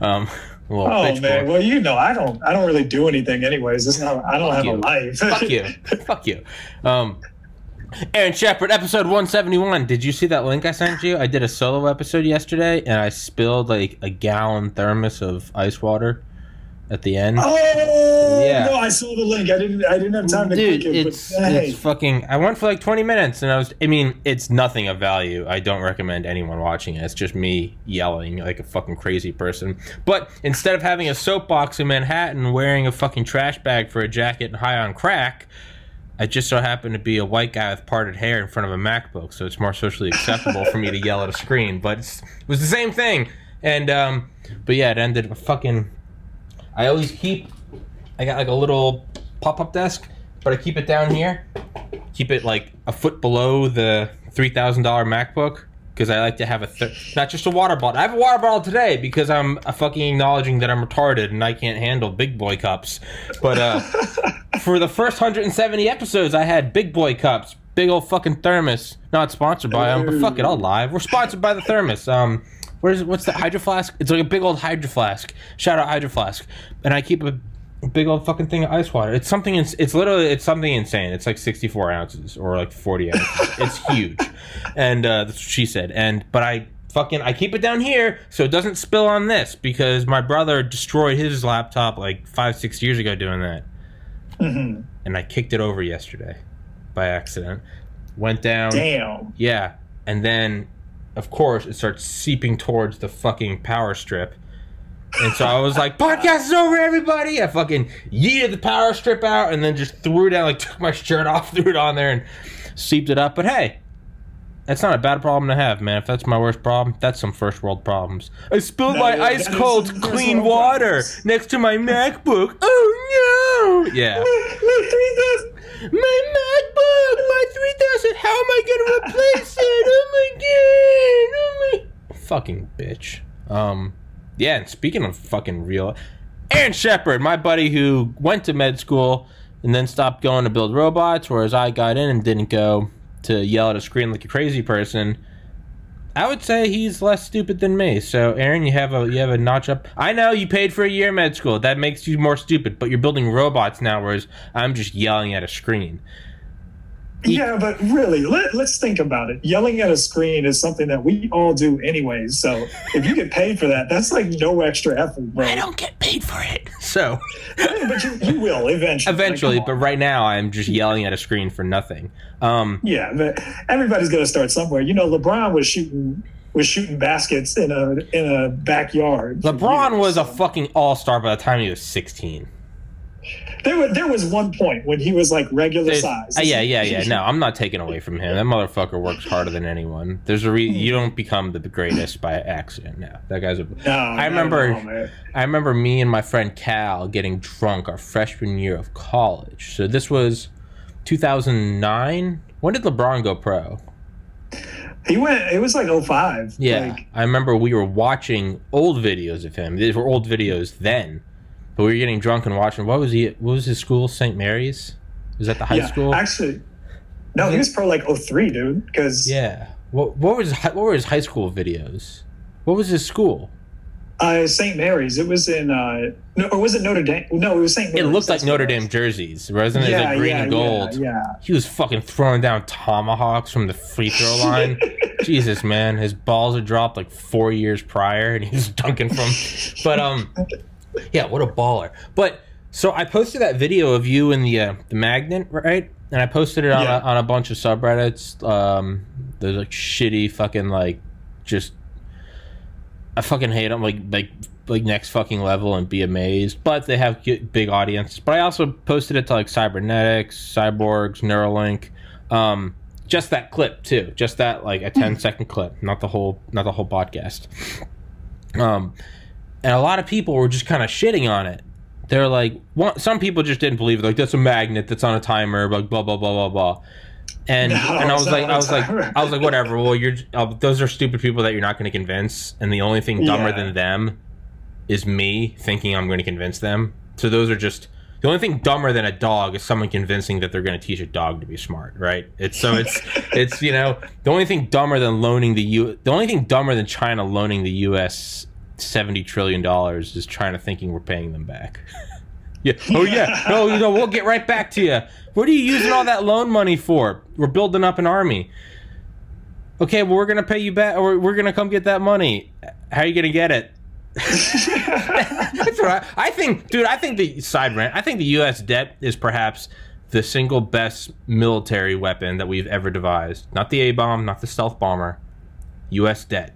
Um, well, oh man, well you know I don't I don't really do anything anyways. It's not I don't Fuck have you. a life. Fuck you. Fuck you. Um, Aaron Shepard, episode 171. Did you see that link I sent you? I did a solo episode yesterday and I spilled like a gallon thermos of ice water at the end. Oh Yeah. no, I saw the link. I didn't I didn't have time to Dude, click it. it's but hey, it's fucking. I went for like twenty minutes, and I was. I mean, it's nothing of value. I don't recommend anyone watching it. It's just me yelling like a fucking crazy person. But instead of having a soapbox in Manhattan, wearing a fucking trash bag for a jacket and high on crack, I just so happened to be a white guy with parted hair in front of a MacBook, so it's more socially acceptable for me to yell at a screen. But it's, it was the same thing, and um, but yeah, it ended fucking. I always keep. I got like a little pop-up desk, but I keep it down here. Keep it like a foot below the three thousand dollar MacBook because I like to have a th- not just a water bottle. I have a water bottle today because I'm uh, fucking acknowledging that I'm retarded and I can't handle big boy cups. But uh, for the first 170 episodes, I had big boy cups, big old fucking thermos. Not sponsored by them, but fuck it, I'll live. We're sponsored by the thermos. Um, where's what's the hydro flask? It's like a big old hydro flask. Shout out hydro flask. And I keep a big old fucking thing of ice water. It's something. It's, it's literally it's something insane. It's like 64 ounces or like 40 ounces. it's huge, and uh, that's what she said. And but I fucking I keep it down here so it doesn't spill on this because my brother destroyed his laptop like five six years ago doing that, mhm. and I kicked it over yesterday by accident. Went down. damn. Yeah. And then, of course, it starts seeping towards the fucking power strip. And so I was like, podcast is over, everybody. I fucking yeeted the power strip out and then just threw it down, like took my shirt off, threw it on there and seeped it up. But hey, that's not a bad problem to have, man. If that's my worst problem, that's some first world problems. I spilled No, my ice cold clean water problems. next to my MacBook. Oh no! Yeah. My MacBook, my 3000. How am I going to replace it? Oh my god. Oh my. Fucking bitch. Um, yeah, and speaking of fucking real. Aaron Shepard, my buddy who went to med school and then stopped going to build robots, whereas I got in and didn't go to yell at a screen like a crazy person. I would say he's less stupid than me. So, Aaron, you have a you have a notch up. I know you paid for a year med school. That makes you more stupid. But you're building robots now, whereas I'm just yelling at a screen. Yeah, but really, let, let's think about it. Yelling at a screen is something that we all do anyways. So if you get paid for that, that's like no extra effort, bro. I don't get paid for it. So, but you, you will eventually. Eventually, come but right now, I'm just yelling at a screen for nothing. Um, yeah, but everybody's gonna start somewhere. You know, LeBron was shooting was shooting baskets in a in a backyard. LeBron years, was a fucking all star by the time he was 16. There was there was one point when he was like regular There's- size. uh, yeah, yeah, yeah. No, I'm not taking away from him. That motherfucker works harder than anyone. There's a re- you don't become the greatest by accident. No, that guy's a. No, I remember-. I remember me and my friend Cal getting drunk our freshman year of college. So this was 2009. When did LeBron go pro? He went. It was like 05. Yeah, Like, I remember we were watching old videos of him. These were old videos then, but we were getting drunk and watching. What was he? What was his school? St. Mary's. Was that the high yeah, school? Actually, no, he was probably like 03, dude. Because yeah. What What was what were his high school videos? What was his school? uh, St. Mary's. It was in. Uh, no, or was it Notre Dame? No, it was St. It looked like Notre. Dame jerseys, wasn't it? Yeah, like green yeah, and gold. Yeah, yeah. He was fucking throwing down tomahawks from the free throw line. Jesus, man, his balls had dropped like four years prior, and he was dunking from. But um, yeah, what a baller! But so I posted that video of you in the uh, the magnet, right? And I posted it on Yeah. a, on a bunch of subreddits. Um, the like shitty fucking like just. I fucking hate them. Like like like next fucking level and be amazed. But they have big audiences. But I also posted it to like cybernetics, cyborgs, Neuralink. Um, just that clip too. Just that like a 10 second clip, not the whole not the whole podcast. Um, and a lot of people were just kind of shitting on it. They're like, one, some people just didn't believe it. Like that's a magnet that's on a timer, like blah blah blah blah blah. And No, and I was like, I was like. I was like, whatever. Well, you're uh, those are stupid people that you're not going to convince, and the only thing dumber Yeah. than them is me thinking I'm going to convince them. So those are just the only thing dumber than a dog is someone convincing that they're going to teach a dog to be smart, right? It's so it's it's you know the only thing dumber than loaning the U the only thing dumber than China loaning the U.S. seventy trillion dollars is China thinking we're paying them back. yeah. Oh yeah. No, you know we'll get right back to you. What are you using all that loan money for? We're building up an army. Okay, well we're gonna pay you back, or we're gonna come get that money. How are you gonna get it? That's I, I think, dude. I think the side rant. I think the U.S. debt is perhaps the single best military weapon that we've ever devised. Not the A bomb, not the stealth bomber. U.S. debt.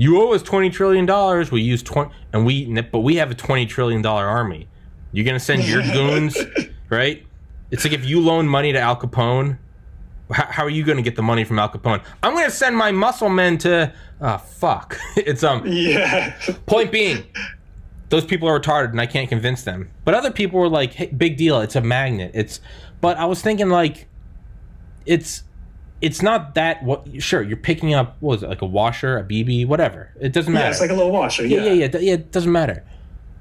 You owe us twenty trillion dollars. We use twenty, and we, but we have a twenty trillion dollar army. You're gonna send your goons, right? It's like if you loan money to Al Capone. How, how are you going to get the money from Al Capone? I'm going to send my muscle men to. Ah, fuck. it's um. Yeah. Point being, those people are retarded and I can't convince them. But other people were like, hey, big deal. It's a magnet. It's. But I was thinking like, it's. It's not that what sure you're picking up what was it like a washer a BB whatever. It doesn't matter. Yeah, it's like a little washer. yeah Yeah. yeah. yeah yeah it doesn't matter.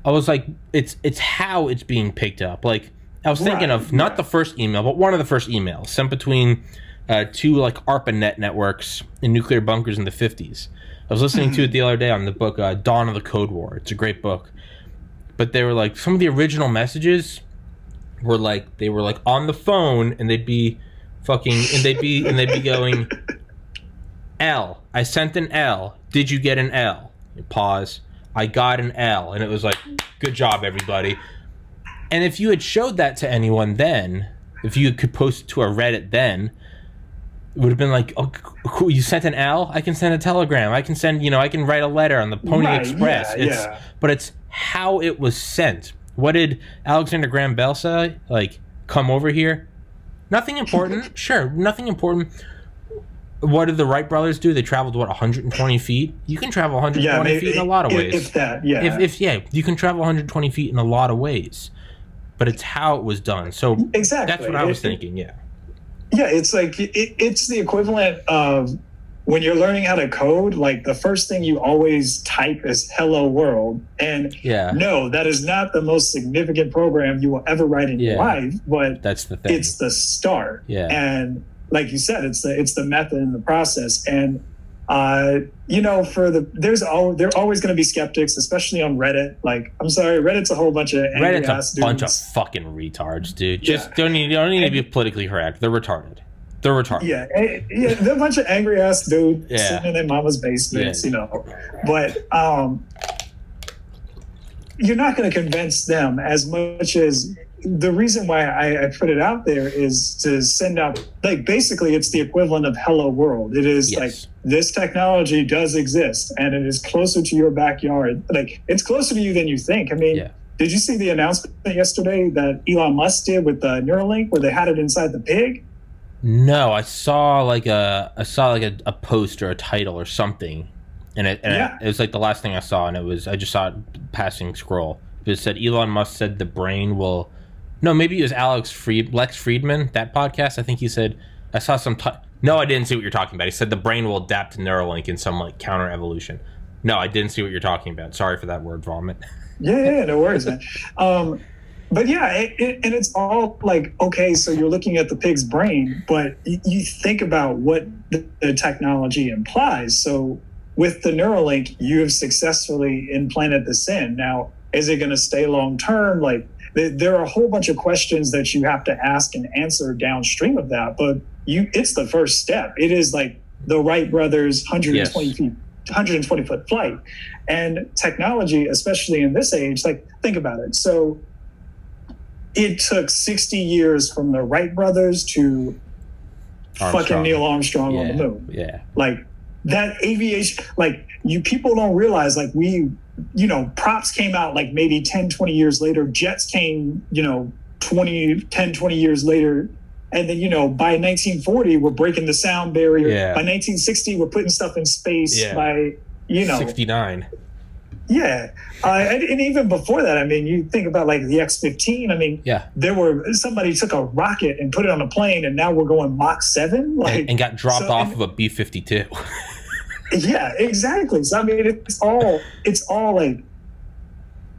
I was like it's it's how it's being picked up. Like I was thinking Right, of not right. the first email but one of the first emails sent between uh, two like ARPANET networks in nuclear bunkers in the 50s I was listening to it the other day on the book uh, Dawn of the Code War. It's a great book. But they were like some of the original messages were like they were like on the phone and they'd be fucking and they'd be and they'd be going L I sent an L did you get an L You pause I got an L and it was like good job everybody and if you had showed that to anyone then if you could post it to a Reddit then it would have been like, oh, cool. You sent an L. I can send a telegram. I can send, you know, I can write a letter on the Pony Right, Express. yeah, it's, yeah. but it's how it was sent. What did Alexander Graham Bell say? Like, come over here. Nothing important. sure, nothing important. What did the Wright brothers do? They traveled what 120 feet. You can travel 120 Yeah, maybe, feet in a lot of if, ways. If that, yeah. if, if yeah, you can travel 120 feet in a lot of ways. But it's how it was done. So exactly. that's what I was it- thinking. Yeah. Yeah, it's like it, it's the equivalent of when you're learning how to code. Like the first thing you always type is "Hello World," and Yeah. no, that is not the most significant program you will ever write in your life. But That's the thing. it's the start. Yeah. And like you said, it's the it's the method and the process. And uh, you know, for the there's all there are always going to be skeptics, especially on Reddit. Like, I'm sorry, Reddit's a whole bunch of Reddit's a bunch of fucking retards, dude. Just Yeah. don't need, don't need to be politically correct. They're retarded. They're retarded. Yeah, yeah, they're a bunch of angry ass dudes Yeah. sitting in their mama's basements, Yeah. you know. But um, you're not going to convince them as much as the reason why I, I put it out there is to send out like basically it's the equivalent of hello world. It is Yes. like this technology does exist and it is closer to your backyard. Like it's closer to you than you think. I mean. Yeah. Did you see the announcement yesterday that Elon Musk did with the Neuralink, where they had it inside the pig? No, I saw like a I saw like a, a post or a title or something, and it and Yeah. it, it was like the last thing I saw, and it was I just saw it passing scroll. It said Elon Musk said the brain will. No, maybe it was Alex Fried, Lex Fridman, that podcast. I think he said I saw some. T- no, I didn't see what you're talking about. He said the brain will adapt to Neuralink in some like counter evolution. No, I didn't see what you're talking about. Sorry for that word vomit. Yeah, yeah, yeah, no worries, man. Um, but yeah, it, it, and it's all like, okay, so you're looking at the pig's brain, but you think about what the, the technology implies. So with the Neuralink, you have successfully implanted this in. Now, is it going to stay long term? Like, th- there are a whole bunch of questions that you have to ask and answer downstream of that. But you, it's the first step. It is like the Wright brothers, 120 Yes. feet 120 foot flight and technology especially in this age like think about it so it took 60 years from the wright brothers to fucking neil armstrong on the moon yeah, like that aviation like you people don't realize like we you know props came out like maybe 10 20 years later jets came you know 20 10 20 years later and then you know by 1940 we're breaking the sound barrier Yeah. by 1960 we're putting stuff in space Yeah. by you know sixty nine. Yeah uh, and, and even before that i mean you think about like the x-15 i mean Yeah, there were somebody took a rocket and put it on a plane and now we're going mach 7 like and, and got dropped so- off and- of a B fifty two. yeah exactly so i mean it's all it's all like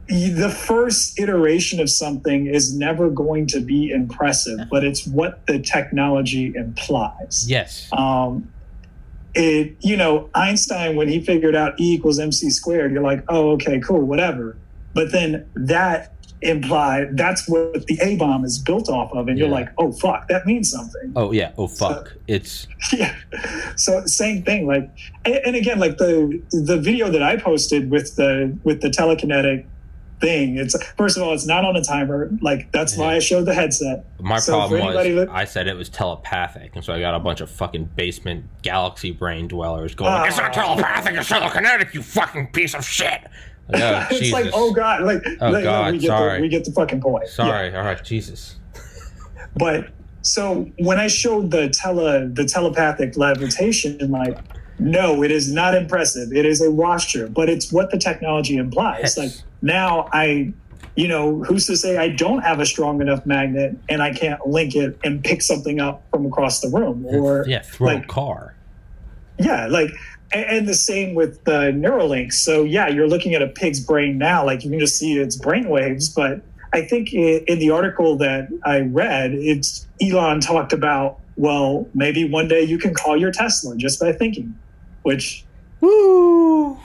the first iteration of something is never going to be impressive but it's what the technology implies Yes. um it, you know, Einstein, when he figured out E equals MC squared, you're like, oh, okay, cool, whatever. But then that implied that's what the A bomb is built off of. And you're like, oh, fuck, that means something. Oh yeah. Oh fuck. It's yeah. So same thing. Like, and, and again, like the the video that I posted with the with the telekinetic thing. It's first of all, it's not on a timer. Like that's why I showed the headset. my So problem was that- I said it was telepathic, and so I got a bunch of fucking basement galaxy brain dwellers going, like, "It's not Ah. telepathic, it's telekinetic, you fucking piece of shit." Like, oh, it's Jesus. like, oh god, like, Oh, like, God, we get sorry. the we get the fucking point. Yeah. Sorry. All right, Jesus. But so when I showed the tele the telepathic levitation, like, no, it is not impressive. It is a washer, but it's what the technology implies. Like now I you know, who's to say I don't have a strong enough magnet and I can't link it and pick something up from across the room? Or yeah, throw like- a car. yeah, like and, and the same with the Neuralink. So yeah, you're looking at a pig's brain now, like you can just see its brain waves. But I think in the article that I read, it's Elon talked about. Well, maybe one day you can call your Tesla just by thinking, which Woo!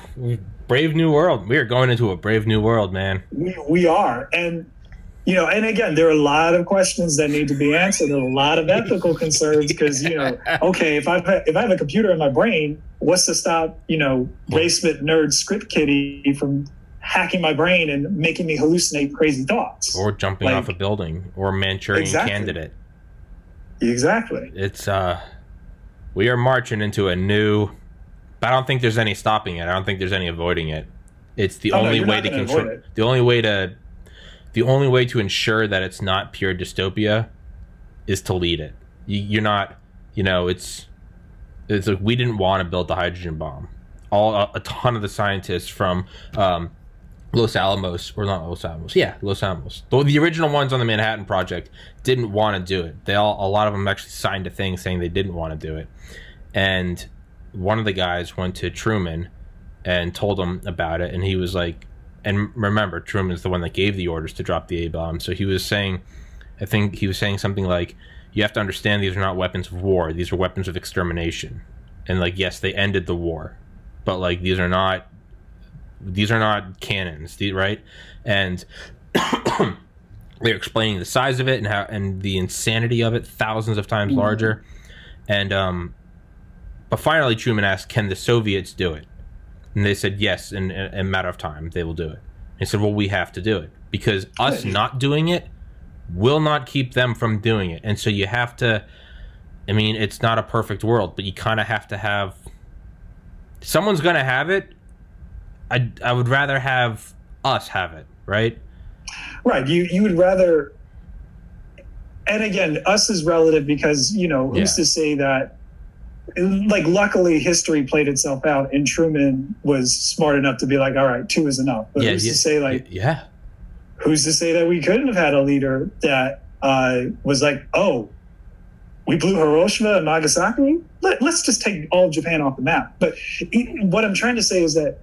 Brave new world. We are going into a brave new world, man. we, we are. And you know, and again, there are a lot of questions that need to be answered, and a lot of ethical concerns because you know, okay, if I if I have a computer in my brain, what's to stop you know basement nerd script kiddie from hacking my brain and making me hallucinate crazy thoughts? Or jumping Like- off a building, or Manchurian Exactly. candidate. Exactly. It's uh, we are marching into a new. But I don't think there's any stopping it. I don't think there's any avoiding it. It's the Oh, only you're way to control. it. The only way to, the only way to ensure that it's not pure dystopia, is to lead it. You, you're not. You know, it's. It's like we didn't want to build the hydrogen bomb. All a, a ton of the scientists from um, Los Alamos, or not Los Alamos, yeah, Los Alamos. The, the original ones on the Manhattan Project didn't want to do it. They all, a lot of them actually signed a thing saying they didn't want to do it. And one of the guys went to Truman and told him about it, and he was like, and remember, Truman's the one that gave the orders to drop the A bomb. So he was saying, I think he was saying something like, you have to understand these are not weapons of war; these are weapons of extermination. And like, yes, they ended the war, but like these are not these are not cannons, right? And they're explaining the size of it and how and the insanity of it, thousands of times larger. And um, but finally, Truman asked, "Can the Soviets do it?" And they said, "Yes, in, in a matter of time, they will do it." He said, "Well, we have to do it because us not doing it will not keep them from doing it." And so you have to. I mean, it's not a perfect world, but you kind of have to have. Someone's gonna have it. I I would rather have us have it, right? Right. You you would rather and again, us is relative because, you know, who's Yeah. to say that like luckily history played itself out and Truman was smart enough to be like, all right, two is enough. But who's yeah, to say like yeah, who's to say that we couldn't have had a leader that uh, was like, oh, we blew Hiroshima and Nagasaki? Let, let's just take all of Japan off the map. But what I'm trying to say is that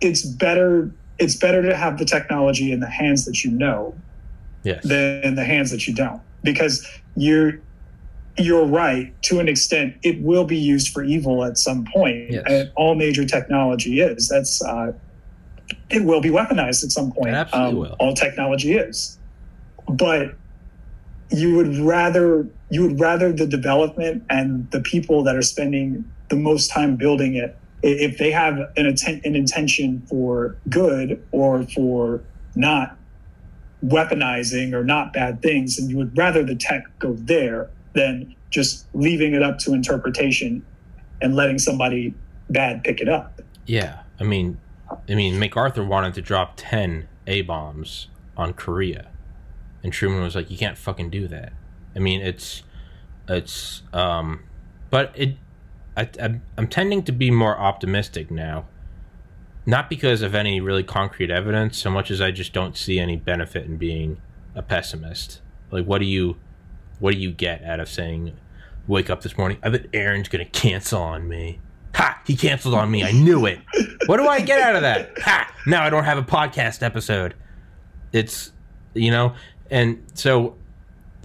it's better it's better to have the technology in the hands that you know yes, than in the hands that you don't because you're you're right to an extent it will be used for evil at some point Yes. and all major technology is that's uh, it will be weaponized at some point Um, absolutely will. all technology is but you would rather you would rather the development and the people that are spending the most time building it if they have an, atten- an intention for good or for not weaponizing or not bad things and you would rather the tech go there than just leaving it up to interpretation and letting somebody bad pick it up yeah. I mean, I mean, MacArthur wanted to drop ten A bombs on Korea, and Truman was like, "You can't fucking do that." I mean, it's it's um, but it, I, I'm, I'm tending to be more optimistic now. Not because of any really concrete evidence, so much as I just don't see any benefit in being a pessimist. Like, what do you, what do you get out of saying, "Wake up this morning"? I bet Aaron's gonna cancel on me. Ha! He canceled on me. I knew it. What do I get out of that? Ha! Now I don't have a podcast episode. It's you know, and so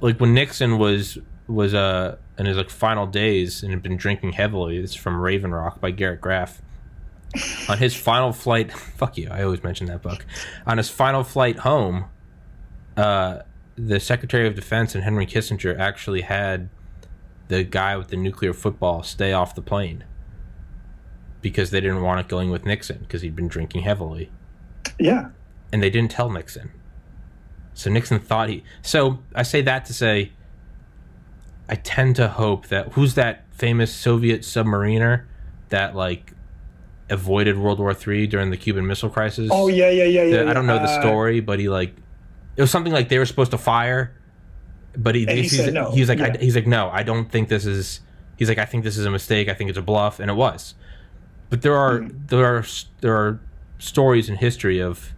like when Nixon was was uh in his like final days and had been drinking heavily. It's from Raven Rock by Garrett Graff. On his final flight, fuck you, I always mention that book. On his final flight home, uh, the Secretary of Defense and Henry Kissinger actually had the guy with the nuclear football stay off the plane because they didn't want it going with Nixon because he'd been drinking heavily. Yeah. And they didn't tell Nixon. So Nixon thought he. So I say that to say, I tend to hope that who's that famous Soviet submariner that like avoided World War Three during the Cuban Missile Crisis? Oh yeah, yeah, yeah, yeah. I don't know the Uh, story, but he like it was something like they were supposed to fire, but he he he's, said no. like I, he's like no, I don't think this is. He's like I think this is a mistake. I think it's a bluff, and it was. But there are Hmm. there are there are stories in history of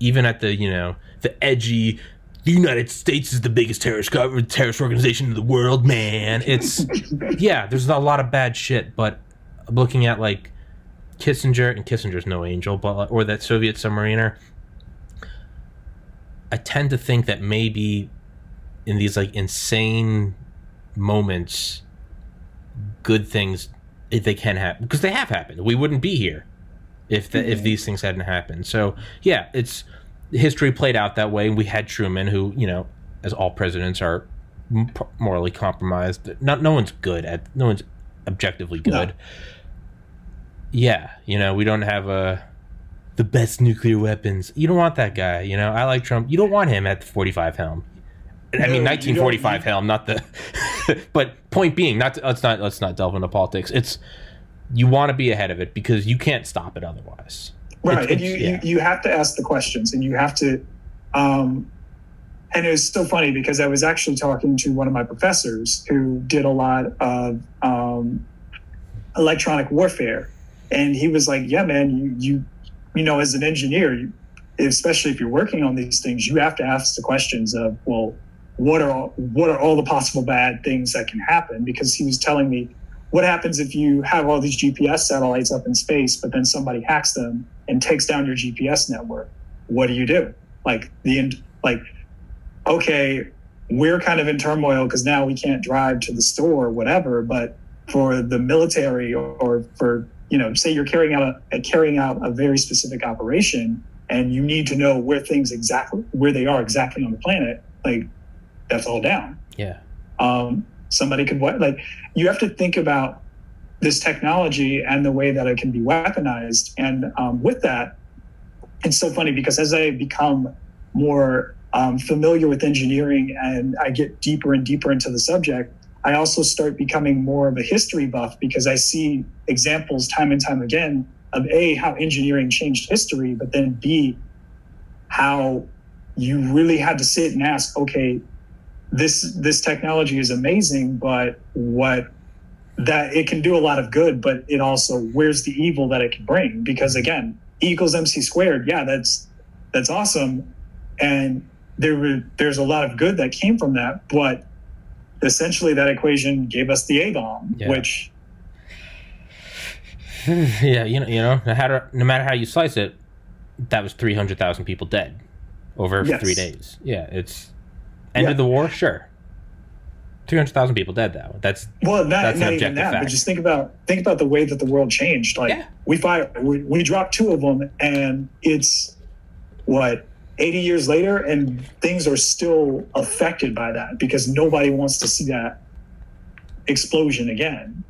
even at the you know the edgy. The United States is the biggest terrorist terrorist organization in the world, man. It's yeah. There's a lot of bad shit, but looking at like Kissinger and Kissinger's no angel, but or that Soviet submariner. I tend to think that maybe in these like insane moments, good things if they can happen because they have happened. We wouldn't be here if the, if mm-hmm. these things hadn't happened. So yeah, it's history played out that way. We had Truman, who you know, as all presidents are morally compromised. Not no one's good at no one's objectively good. No. Yeah, you know, we don't have a the best nuclear weapons. You don't want that guy. You know, I like Trump. You don't want him at the 45 helm. I mean, No, 1945 helm, not the. but point being, not to, let's not let's not delve into politics. It's you want to be ahead of it because you can't stop it otherwise. right It's- and you, yeah. you you have to ask the questions and you have to um and it was so funny because i was actually talking to one of my professors who did a lot of um electronic warfare and he was like yeah man you you you know as an engineer especially if you're working on these things you have to ask the questions of well what are all, what are all the possible bad things that can happen because he was telling me what happens if you have all these GPS satellites up in space, but then somebody hacks them and takes down your GPS network? What do you do? Like the end, like, okay, we're kind of in turmoil because now we can't drive to the store or whatever. But for the military or, or for you know, say you're carrying out a carrying out a very specific operation, and you need to know where things exactly where they are exactly on the planet, like that's all down Yeah. um, somebody could like you have to think about this technology and the way that it can be weaponized and um, with that it's so funny because as i become more um, familiar with engineering and i get deeper and deeper into the subject i also start becoming more of a history buff because i see examples time and time again of a how engineering changed history but then b how you really had to sit and ask okay this this technology is amazing, but what that it can do a lot of good, but it also where's the evil that it can bring? Because again, E equals MC squared, yeah, that's that's awesome, and there were there's a lot of good that came from that, but essentially that equation gave us the A bomb, Yeah. which yeah, you know, you know, no matter, no matter how you slice it, that was three hundred thousand people dead over Yes. three days. Yeah, it's end Yeah. of the war, sure. Three hundred thousand people dead though. That's Well, not, That's not even that, fact. but just think about think about the way that the world changed. Like Yeah. we fire, we, we dropped two of them, and it's what eighty years later, and things are still affected by that because nobody wants to see that explosion again.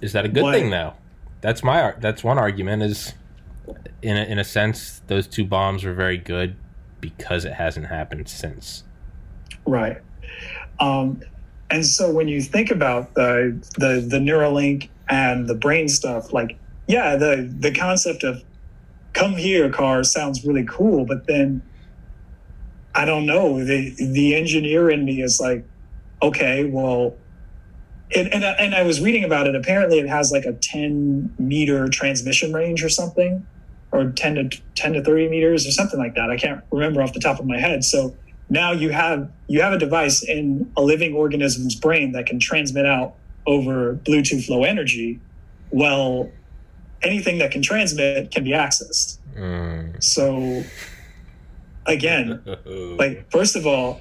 is that a good What- thing though? That's my that's one argument is in a, in a sense those two bombs were very good because it hasn't happened since. Right. Um, and so when you think about the, the the Neuralink and the brain stuff, like yeah, the the concept of come here car sounds really cool, but then I don't know the the engineer in me is like, okay, well. And, and, I- and I was reading about it. Apparently, it has like a 10 meter transmission range or something, or 10 to 10 to 30 meters or something like that. I can't remember off the top of my head. So now you have you have a device in a living organism's brain that can transmit out over Bluetooth low energy. Well, anything that can transmit can be accessed. Mm. So again, like first of all,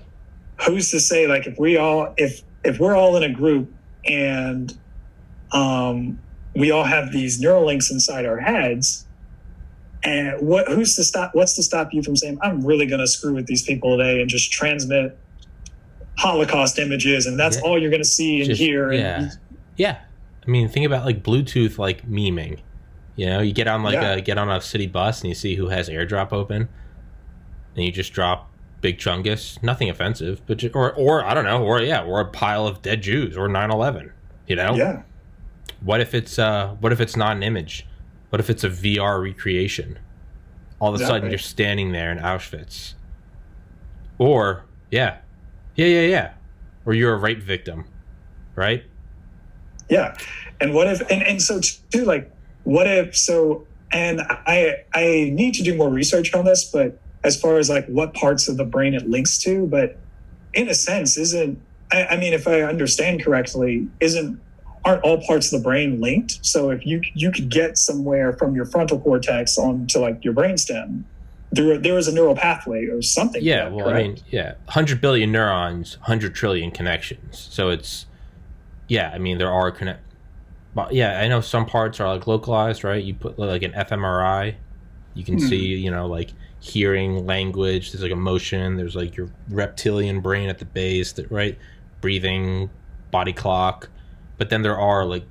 who's to say like if we all if if we're all in a group and um, we all have these neural links inside our heads, and what who's to stop? What's to stop you from saying, "I'm really going to screw with these people today and just transmit Holocaust images, and that's Yeah. all you're going to see and Just- hear." yeah. And Yeah, I mean, think about like Bluetooth, like memeing. You know, you get on like Yeah. a get on a city bus and you see who has AirDrop open, and you just drop Big Chungus. Nothing offensive, but ju- or or I don't know, or yeah, or a pile of dead Jews or 9/11. You know, yeah, what if it's uh what if it's not an image? What if it's a VR recreation? All of a sudden you're standing there in Auschwitz. Or yeah. Yeah, yeah, yeah. Or you're a rape victim. Right? yeah. And what if? And and so too, like, what if? So, and I I need to do more research on this, but as far as like what parts of the brain it links to, but in a sense, isn't I, I mean, if I understand correctly, isn't aren't all parts of the brain linked? So if you you could get somewhere from your frontal cortex onto like your brainstem, there there is a neural pathway or something. Yeah, that, well, I mean, yeah, 100 billion neurons, 100 trillion connections. So it's yeah, I mean there are connect but yeah, I know some parts are like localized, right? You put like an fMRI, you can Hmm. see, you know, like hearing, language, there's like emotion, there's like your reptilian brain at the base, that right? Breathing, body clock. But then there are like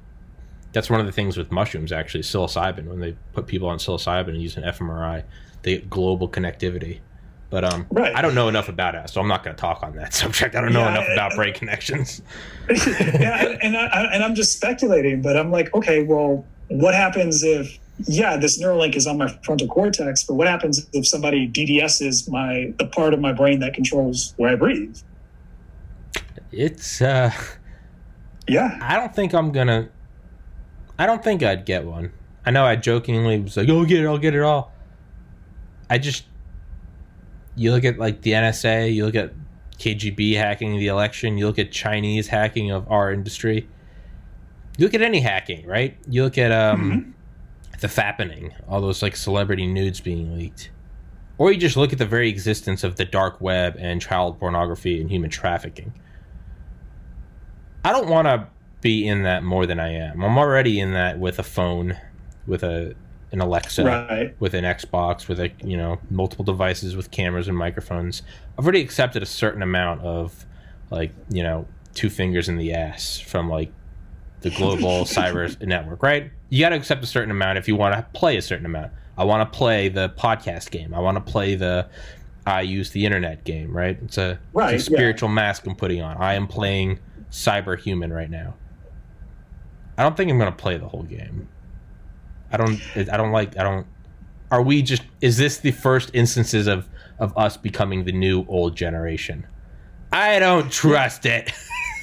that's one of the things with mushrooms actually, psilocybin. When they put people on psilocybin and use an fMRI, they get global connectivity. But um, Right. I don't know enough about it, so I'm not going to talk on that subject. I don't know Yeah, enough I- about brain connections. yeah, and, and, I, and I'm just speculating, but I'm like, okay, well, what happens if, yeah, this Neuralink is on my frontal cortex, but what happens if somebody DDoSes my the part of my brain that controls where I breathe? It's uh, Yeah, I don't think I'm gonna. I don't think I'd get one. I know I jokingly was like, "Oh, get it, I'll get it all." I just, you look at like the NSA, you look at KGB hacking the election, you look at Chinese hacking of our industry. You look at any hacking, right? You look at um, the fappening, all those like celebrity nudes being leaked, or you just look at the very existence of the dark web and child pornography and human trafficking. I don't want to be in that more than I am. I'm already in that with a phone, with a an Alexa, right. with an Xbox, with a you know multiple devices with cameras and microphones. I've already accepted a certain amount of like you know two fingers in the ass from like the global cyber network, right? You got to accept a certain amount if you want to play a certain amount. I want to play the podcast game. I want to play the I use the internet game, right? It's a, Right, it's a yeah. spiritual mask I'm putting on. I am playing cyber human right now. I don't think I'm going to play the whole game. I don't I don't like I don't are we just is this the first instances of of us becoming the new old generation? I don't trust it.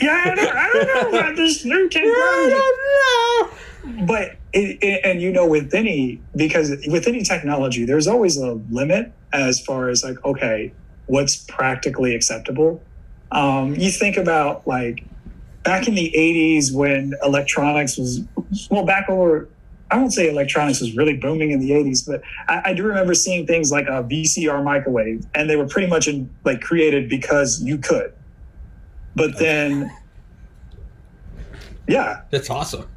Yeah, I don't, I don't know about this new technology. I don't know. But it, it, and you know with any because with any technology there's always a limit as far as like okay what's practically acceptable. Um, you think about like back in the 80s when electronics was well back over i won't say electronics was really booming in the 80s but I, I do remember seeing things like a vcr microwave and they were pretty much in, like created because you could. But then yeah. That's awesome.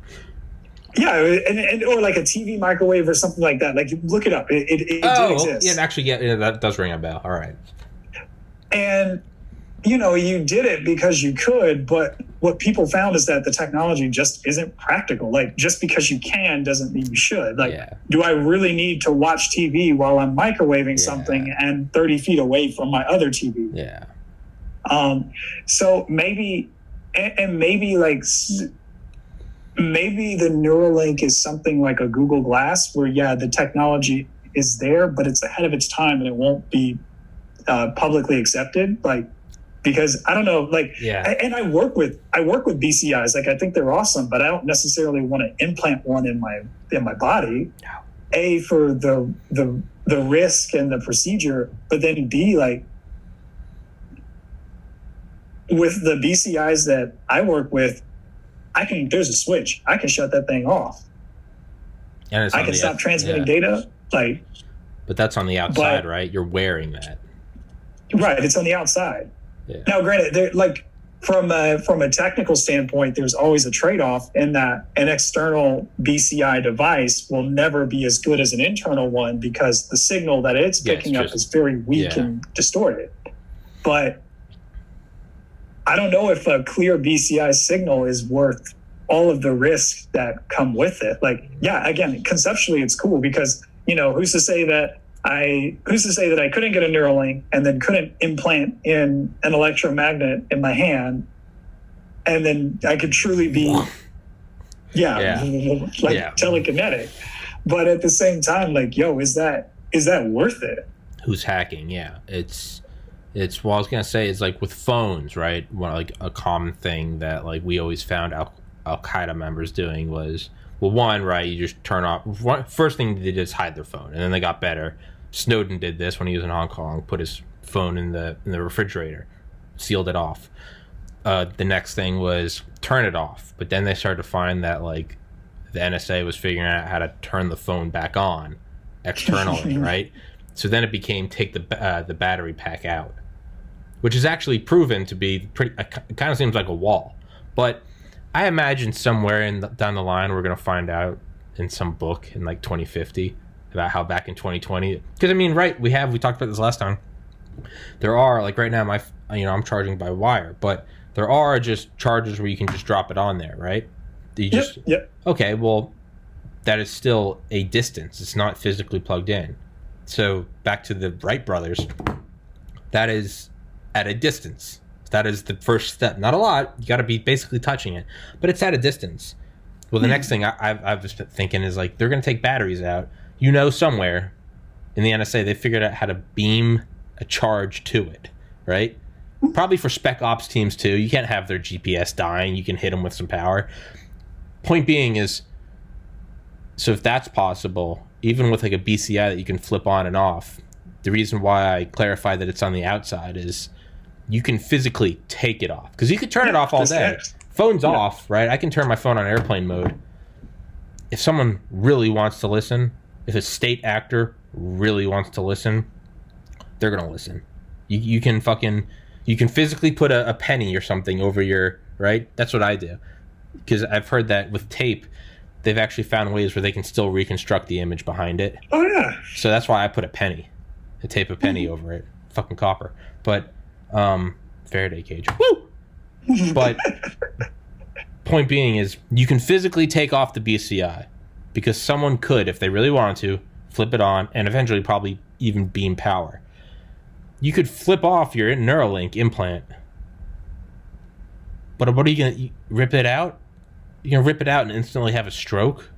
Yeah, and, and or like a TV microwave or something like that. Like look it up, it, it, it did Oh, exist. yeah, actually, yeah, yeah, that does ring a bell. All right. and you know you did it because you could, but what people found is that the technology just isn't practical. Like just because you can doesn't mean you should. Like, Yeah. do I really need to watch TV while I'm microwaving Yeah. something and 30 feet away from my other TV? Yeah. Um, so maybe, and, and maybe like, maybe the Neuralink is something like a Google Glass, where yeah, the technology is there, but it's ahead of its time and it won't be uh, publicly accepted. Like, because I don't know, like, Yeah. and I work with I work with BCIs. Like, I think they're awesome, but I don't necessarily want to implant one in my in my body. No. A for the the the risk and the procedure, but then B like with the BCIs that I work with, I can there's a switch. I can shut that thing off. And it's I can stop out- transmitting yeah. data. Like But that's on the outside, But- right? You're wearing that. right, it's on the outside. Yeah. Now, granted, there like from a from a technical standpoint, there's always a trade off in that an external BCI device will never be as good as an internal one because the signal that it's Yeah, picking it's up is very weak yeah. and distorted. But I don't know if a clear BCI signal is worth all of the risks that come with it. Like, yeah, again, conceptually it's cool because, you know, who's to say that I who's to say that I couldn't get a Neuralink and then couldn't implant in an electromagnet in my hand and then I could truly be yeah, like Yeah. telekinetic. But at the same time, like, yo, is that is that worth it? who's hacking yeah it's it's what i was gonna say it's like with phones right? One like a common thing that like we always found al qaeda members doing was well one right you just turn off one, first thing they did is hide their phone and then they got better. Snowden did this when he was in hong kong put his phone in the in the refrigerator sealed it off. Uh, the next thing was turn it off but then they started to find that like the nsa was figuring out how to turn the phone back on externally right? So then it became take the uh, the battery pack out, which is actually proven to be pretty. It kind of seems like a wall, but I imagine somewhere in the, down the line we're gonna find out in some book in like 2050 about how back in 2020. Because I mean, right? We have we talked about this last time. There are like right now my you know I'm charging by wire, but there are just chargers where you can just drop it on there, right? You just yep, yep. okay, well, that is still a distance. It's not physically plugged in. So back to the Wright brothers, that is at a distance. That is the first step. Not a lot. You got to be basically touching it, but it's at a distance. Well, the hmm. next thing I, I've, I've just been thinking is like they're going to take batteries out. You know, somewhere in the NSA, they figured out how to beam a charge to it, right? Hmm. Probably for spec ops teams too. You can't have their GPS dying. You can hit them with some power. Point being is, so if that's possible, even with like a BCI that you can flip on and off, the reason why I clarify that it's on the outside is you can physically take it off because you could turn it off all day. Phone's Yeah. off, right? I can turn my phone on airplane mode. If someone really wants to listen, if a state actor really wants to listen, they're gonna listen. You you can fucking you can physically put a, a penny or something over your right. That's what I do because I've heard that with tape, they've actually found ways where they can still reconstruct the image behind it. Oh yeah. So that's why I put a penny, I tape a penny over it, fucking copper. But um, Faraday cage, woo. But point being is you can physically take off the BCI because someone could, if they really wanted to, flip it on and eventually probably even beam power. You could flip off your Neuralink implant, but what are you gonna rip it out? You're gonna rip it out and instantly have a stroke,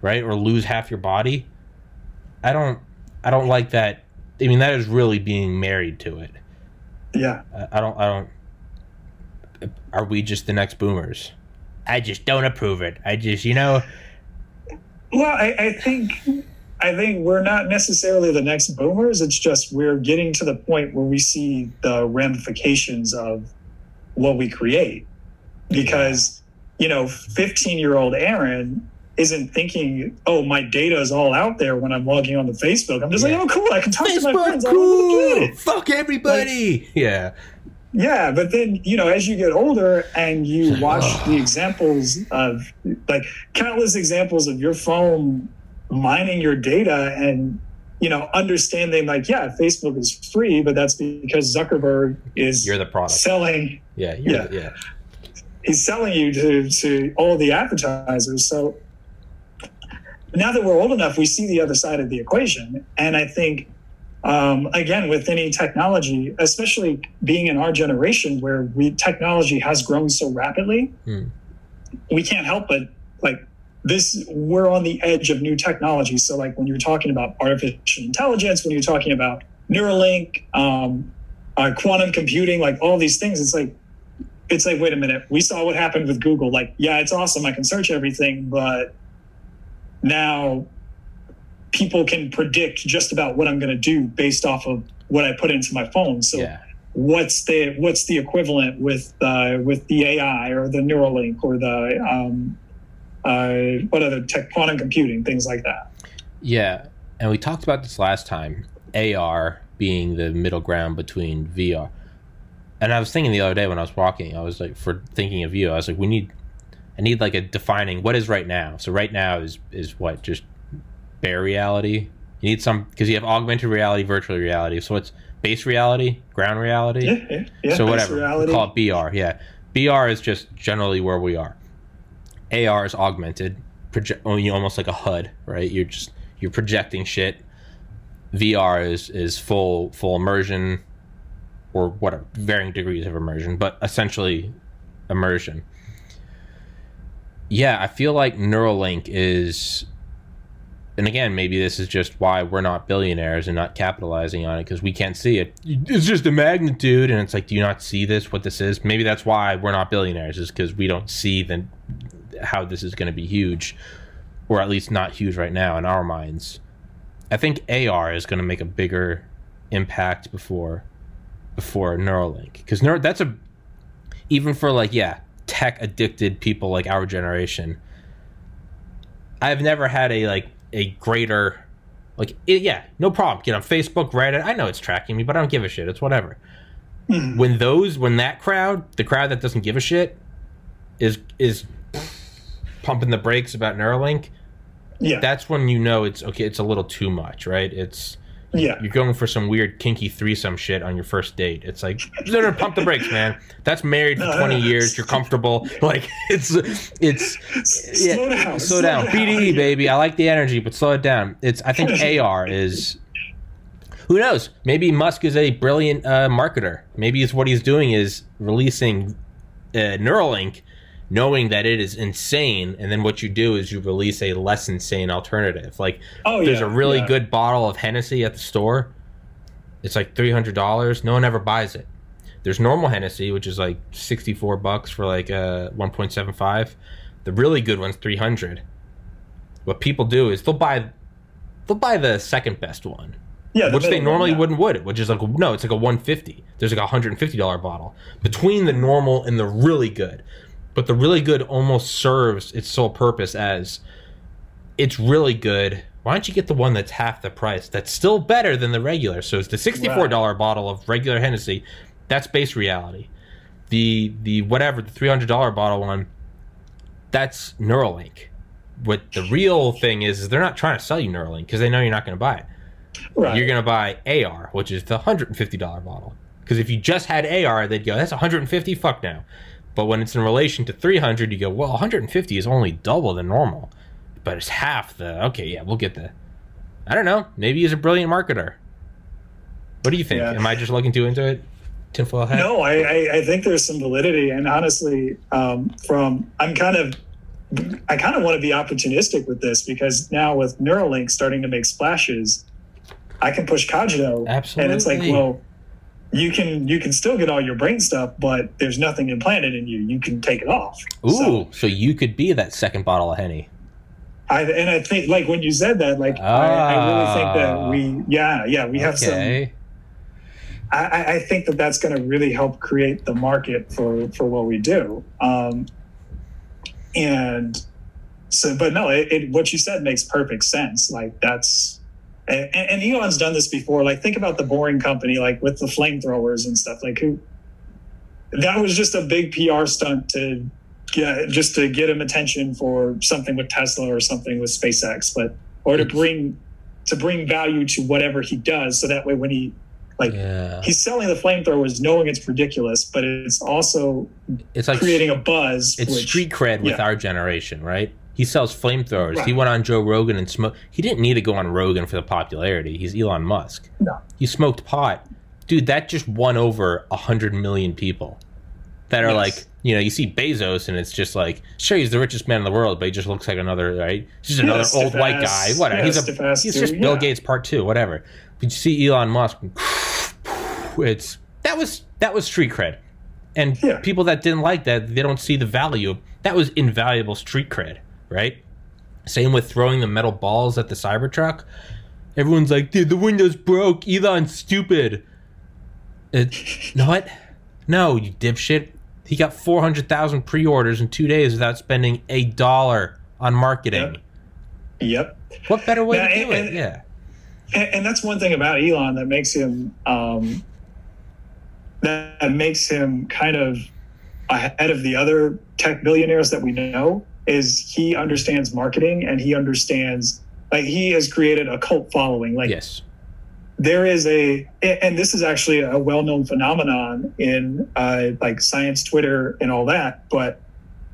right? Or lose half your body. I don't, I don't like that. I mean, that is really being married to it. Yeah. I- don't, I don't. Are we just the next boomers? I just don't approve it. I just, you know, Well, I, I think I think we're not necessarily the next boomers. It's just we're getting to the point where we see the ramifications of what we create. Because, you know, 15 year old Aaron isn't thinking, oh, my data is all out there when I'm logging on to Facebook. I'm just Yeah. like, oh, cool. I can talk to my Facebook friends. all over the cool. Fuck everybody. yeah. Yeah, but then you know, as you get older and you watch the examples of like countless examples of your phone mining your data and you know understanding like yeah, Facebook is free, but that's because Zuckerberg is You're the product. selling Yeah. Yeah. The, yeah. he's selling you to to all the advertisers. So now that we're old enough, we see the other side of the equation, and I think um, again with any technology, especially being in our generation where we technology has grown so rapidly, Hmm. we can't help but like this. We're on the edge of new technology. So like when you're talking about artificial intelligence, when you're talking about Neuralink, um, uh, quantum computing, like all these things, it's like it's like wait a minute we saw what happened with google like yeah it's awesome i can search everything but now people can predict just about what i'm going to do based off of what i put into my phone so Yeah. what's the what's the equivalent with uh, with the ai or the neuralink or the um, uh, what other tech quantum computing things like that Yeah. And we talked about this last time. AR being the middle ground between VR. and I was thinking the other day when I was walking, I was like, for thinking of you, I was like, we need, I need like a defining what is right now. So right now is is what just bare reality. You need some because you have augmented reality, virtual reality. So it's base reality, ground reality. Yeah, yeah, yeah. so base whatever, reality. call it BR. Yeah, BR is just generally where we are. AR is augmented, proje- oh, almost like a HUD, right? You're just you're projecting shit. VR is is full full immersion, or whatever varying degrees of immersion, but essentially immersion. Yeah, I feel like Neuralink is, and again, maybe this is just why we're not billionaires and not capitalizing on it because we can't see it. It's just a magnitude, and it's like, do you not see this? What this is? Maybe that's why we're not billionaires is because we don't see the how this is going to be huge, or at least not huge right now in our minds. I think AR is going to make a bigger impact before before Neuralink because Neuro, that's a even for like yeah tech addicted people like our generation. I've never had a like a greater like it, yeah no problem. Get on Facebook Reddit. I know it's tracking me but I don't give a shit. It's whatever. Hmm. When those when that crowd the crowd that doesn't give a shit is is pumping the brakes about Neuralink yeah, that's when you know it's okay it's a little too much right? It's yeah, you're going for some weird kinky threesome shit on your first date. It's like no no pump the brakes man. That's married for 20 no, no. years. You're comfortable. Like it's it's slow down, slow down. bde baby. I like the energy but slow it down. It's i think ar is who knows? Maybe musk is a brilliant uh, marketer. Maybe it's what he's doing is releasing uh, neuralink knowing that it is insane and then what you do is you release a less insane alternative. Like Oh, there's yeah, a really yeah. good bottle of hennessy at the store. It's like $300 no one ever buys it. There's normal hennessy which is like 64 bucks for like uh 1.75 the really good one's 300 what people do is they'll buy they'll buy the second best one yeah, the which they middle one, normally yeah. wouldn't would which is like no it's like a 150 there's like a 150 dollar bottle between the normal and the really good but the really good almost serves its sole purpose as it's really good. Why don't you get the one that's half the price? That's still better than the regular. So it's the $64 bottle of regular hennessy. That's base reality. The the whatever the $300 bottle one that's neuralink. What the real thing is is they're not trying to sell you neuralink because they know you're not going to buy it. Right. you're going to buy AR, which is the $150 bottle. Because if you just had AR, they'd go, that's 150 fuck now. But when it's in relation to 300, you go, well, 150 is only double the normal. But it's half the, okay, yeah, we'll get the, I don't know. Maybe he's a brilliant marketer. What do you think? Yeah. Am I just looking too into it? Tinfoil hat? No, I, I, I think there's some validity, and honestly, um, from I'm kind of I kind of want to be opportunistic with this because now with Neuralink starting to make splashes, I can push Cogito, Absolutely. and it's like, well, you can you can still get all your brain stuff, but there's nothing implanted in you. You can take it off. Ooh, So, so, you could be that second bottle of Henny. I, and I think like when you said that, like I, I really think that we, yeah, yeah, we have some Okay. I- I, I think that that's going to really help create the market for for what we do. Um, and so, but no, it, it, what you said makes perfect sense. Like that's, and, and Elon's done this before. Like think about the Boring Company, like with the flamethrowers and stuff. Like who, that was just a big PR stunt to get just to get him attention for something with Tesla or something with SpaceX, but or to bring to bring value to whatever he does. So that way, when he like Yeah. he's selling the flamethrowers knowing it's ridiculous, but it's also It's like creating a buzz. it's which, street cred with yeah. our generation, right? He sells flamethrowers. He went on Joe Rogan and smoked. He didn't need to go on Rogan for the popularity. He's Elon Musk. No. He smoked pot, dude. That just won over a hundred million people. That are Yes. like, you know, you see Bezos and it's just like, sure, he's the richest man in the world, but he just looks like another, right? He's just another Yeah, old white guy. Whatever. yeah, he's a, he's just Bill yeah. Gates part two, whatever. But you see Elon Musk, it's that was that was street cred. And Yeah. people that didn't like that, they don't see the value. That was invaluable street cred, right? Same with throwing the metal balls at the Cybertruck. Everyone's like, dude, the window's broke. Elon's stupid. It, no, what? No, you dipshit. He got 400,000 pre orders in two days without spending a dollar on marketing. Yep. yep. What better way Yeah, to do and- it? and- Yeah. And, and that's one thing about Elon that makes him um, that, that makes him kind of ahead of the other tech billionaires that we know is he understands marketing and he understands like he has created a cult following. Like yes. there is a and this is actually a well-known phenomenon in uh, like science twitter and all that but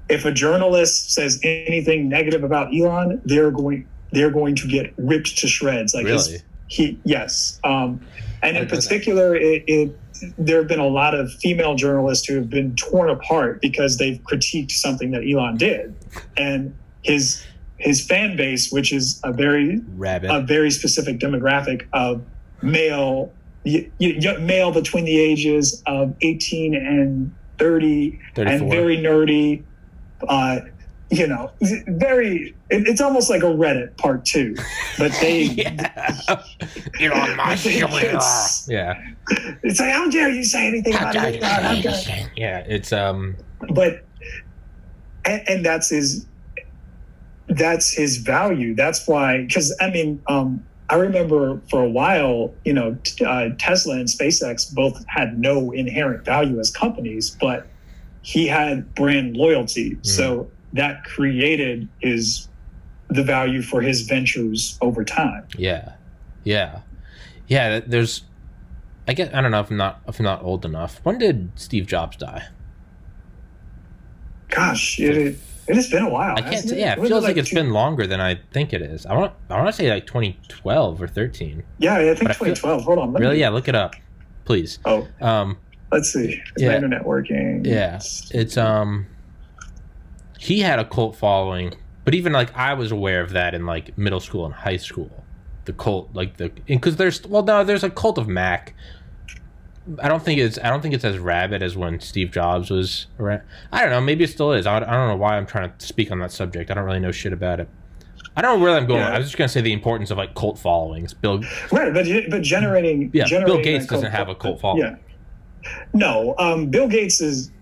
if a journalist says anything negative about elon they're going they're going to get ripped to shreds. Like really? he yes. Um, and in particular it, it there have been a lot of female journalists who have been torn apart because they've critiqued something that elon did. And his his fan base which is a very rabbit. a very specific demographic of male y- y- male between the ages of 18 and 30 and very nerdy uh you know very it, it's almost like a reddit part two but they yeah. Elon Musk it's, yeah. It's like how dare you say anything about it How dare- yeah it's um but and, and that's his that's his value. That's why because i mean um i remember for a while you know t- uh, tesla and spacex both had no inherent value as companies but he had brand loyalty. So that created is the value for his ventures over time Yeah, yeah, yeah. There's, I guess I don't know if I'm not if I'm not old enough. When did Steve Jobs die? gosh it, it, it has been a while I can't. say it? Yeah, it Was feels like, it's two- been longer than I think it is. I want I want to say like 2012 or 13. yeah i think but I feel- 2012 hold on let me- Really? Yeah, look it up, please. oh Um, let's see Yeah. Atlanta networking Yeah. it's um, he had a cult following, but even like I was aware of that in like middle school and high school. The cult, like the because there's well no, there's a cult of Mac. I don't think it's I don't think it's as rabid as when Steve Jobs was around. I don't know. Maybe it still is. I, I don't know why I'm trying to speak on that subject. I don't really know shit about it. I don't know where I'm going. Yeah. I was just gonna say the importance of like cult followings. Bill, Right, but but generating yeah, generating Bill Gates doesn't have a cult following. Yeah, no. Um, Bill Gates is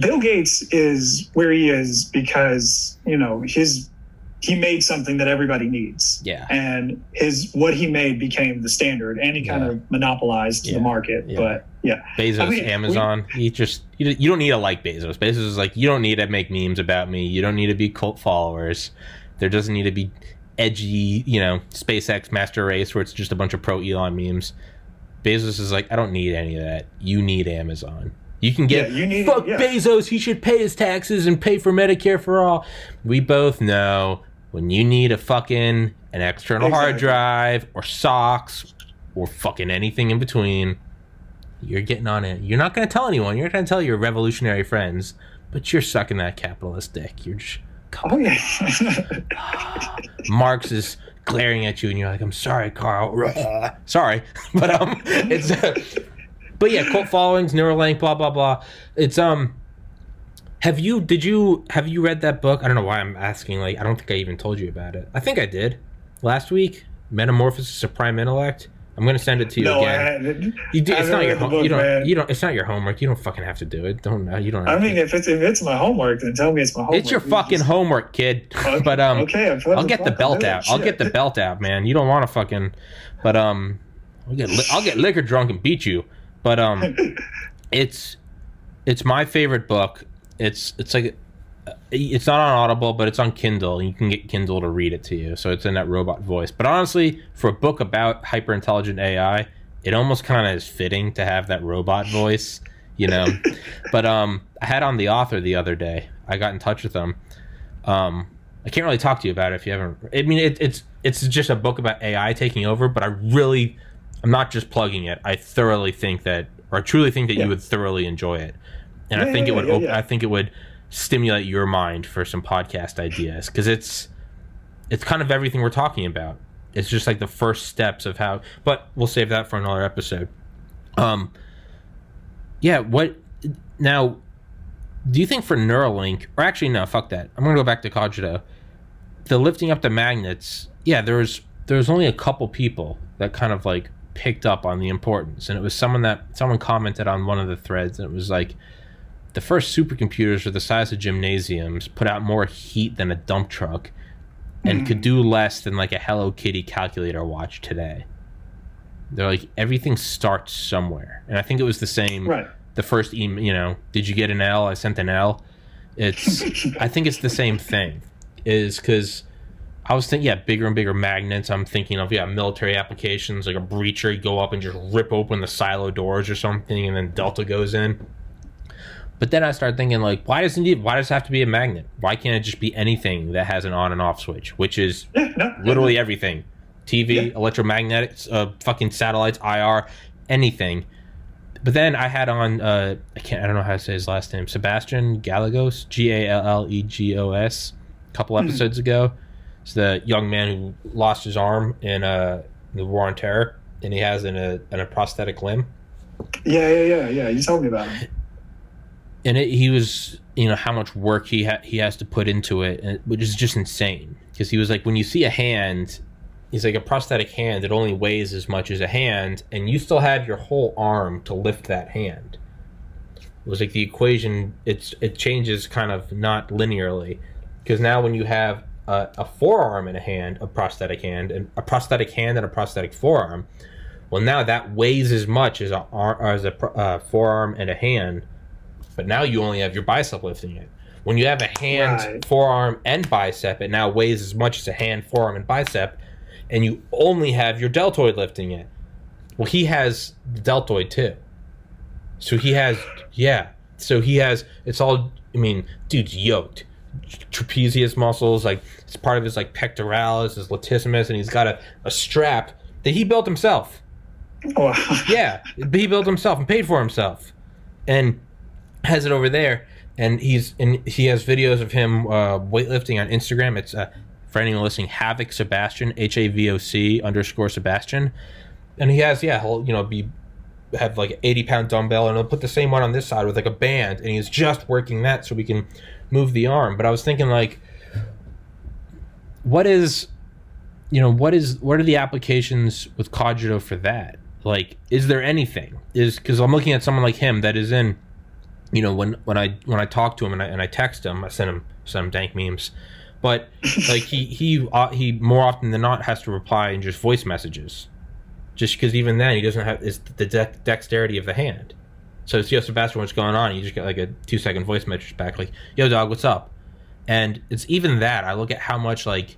Bill Gates is where he is because you know his he made something that everybody needs. Yeah. and his what he made became the standard, and he kind Yeah. of monopolized Yeah. the market. Yeah. But yeah, Bezos, I mean, Amazon. you just you, you don't need to like Bezos. Bezos is like you don't need to make memes about me. You don't need to be cult followers. There doesn't need to be edgy, you know, SpaceX master race where it's just a bunch of pro Elon memes. Bezos is like I don't need any of that. You need Amazon. You can get Yeah, you need- fuck yeah. Bezos. He should pay his taxes and pay for Medicare for all. We both know when you need a fucking an external hard drive or socks or fucking anything in between you're getting on it. You're not going to tell anyone. You're not going to tell your revolutionary friends, but you're sucking that capitalist dick. You're just oh yeah, Marx is glaring at you, and you're like, "I'm sorry, Karl. sorry, but um, it's uh, but yeah, cult followings, Neuralink, blah blah blah. It's um, have you did you have you read that book? I don't know why I'm asking. Like, I don't think I even told you about it. I think I did last week. Metamorphosis of Prime Intellect. I'm gonna send it to you no, I again. hadn't. You do, it's haven't your read the home. book, you don't. man. You don't. It's not your homework. You don't fucking have to do it. Don't. uh, You don't. I mean, to. if it's if it's my homework, then tell me it's my homework. it's your You fucking just- homework, kid. Okay, but um, okay, I'll get the belt out. I'll get the belt out, man. You don't want to fucking. But um, I'll get li- I'll get liquor drunk and beat you. But um, it's it's my favorite book. It's it's like uh, it's not on Audible, but it's on Kindle. You can get Kindle to read it to you, so it's in that robot voice. But honestly, for a book about hyper intelligent AI, it almost kind of is fitting to have that robot voice, you know. but um, I had on the author the other day. I got in touch with him. Um, I can't really talk to you about it if you haven't. I mean, it, it's it's just a book about AI taking over, but I really, I'm not just plugging it. I thoroughly think that, or I truly think that Yeah. you would thoroughly enjoy it, and I think yeah, it would. yeah, op- yeah. I think it would stimulate your mind for some podcast ideas because it's it's kind of everything we're talking about. It's just like the first steps of how. But we'll save that for another episode. Um. Yeah. What now? Do you think for Neuralink, or actually no, fuck that. I'm gonna go back to Cogito. The lifting up the magnets. Yeah, there was there was only a couple people that kind of like picked up on the importance, and it was someone that someone commented on one of the threads, and it was like the first supercomputers are the size of gymnasiums, put out more heat than a dump truck, and could do less than like a Hello Kitty calculator watch today. They're like everything starts somewhere, and I think it was the same. Right. The first email, you know, did you get an L? I sent an L. It's. I think it's the same thing, is because I was thinking, yeah, bigger and bigger magnets. I'm thinking of yeah, military applications like a breacher. You go up and just rip open the silo doors or something, and then Delta goes in. But then I started thinking, like, why does it need? Why does it have to be a magnet? Why can't it just be anything that has an on and off switch, which is Yeah, no, literally everything tv Yeah. electromagnetics uh, fucking satellites ir anything but then i had on uh i can't i don't know how to say his last name sebastian gallegos g-a-l-l-e-g-o-s a couple episodes ago it's the young man who lost his arm in uh the war on terror and he has in a, in a prosthetic limb Yeah, yeah, yeah, yeah. You told me about it. and it, he was you know how much work he ha- he has to put into it and, which is just insane because he was like when you see a hand he's like a prosthetic hand it only weighs as much as a hand and you still have your whole arm to lift that hand it was like the equation it's it changes kind of not linearly because now when you have a, a forearm and a hand a prosthetic hand and a prosthetic hand and a prosthetic forearm well now that weighs as much as a as a uh, forearm and a hand but now you only have your bicep lifting it. When you have a hand, Right. forearm, and bicep, it now weighs as much as a hand, forearm, and bicep, and you only have your deltoid lifting it. Well, he has the deltoid too. So he has, yeah. So he has, it's all, I mean, dude's yoked. Trapezius muscles, like, it's part of his, like, pectoralis, his latissimus, and he's got a, a strap that he built himself. Oh, Yeah, he built himself and paid for himself, and has it over there. And he's and he has videos of him uh, weightlifting on Instagram. It's uh, for anyone listening, Havoc Sebastian, H A V O C underscore Sebastian, and he has yeah, he'll you know be have like an eighty pound dumbbell, and he'll put the same one on this side with like a band, and he's just working that so we can move the arm. But I was thinking like, what is you know what is what are the applications with cogito for that like is there anything is because i'm looking at someone like him that is in you know when when i when i talk to him and i, and I text him i send him send him dank memes but like he he uh, he more often than not has to reply in just voice messages just because even then he doesn't have is the de- dexterity of the hand so it's yo sebastian what's going on you just get like a two second voice message back like yo dog what's up and it's even that i look at how much like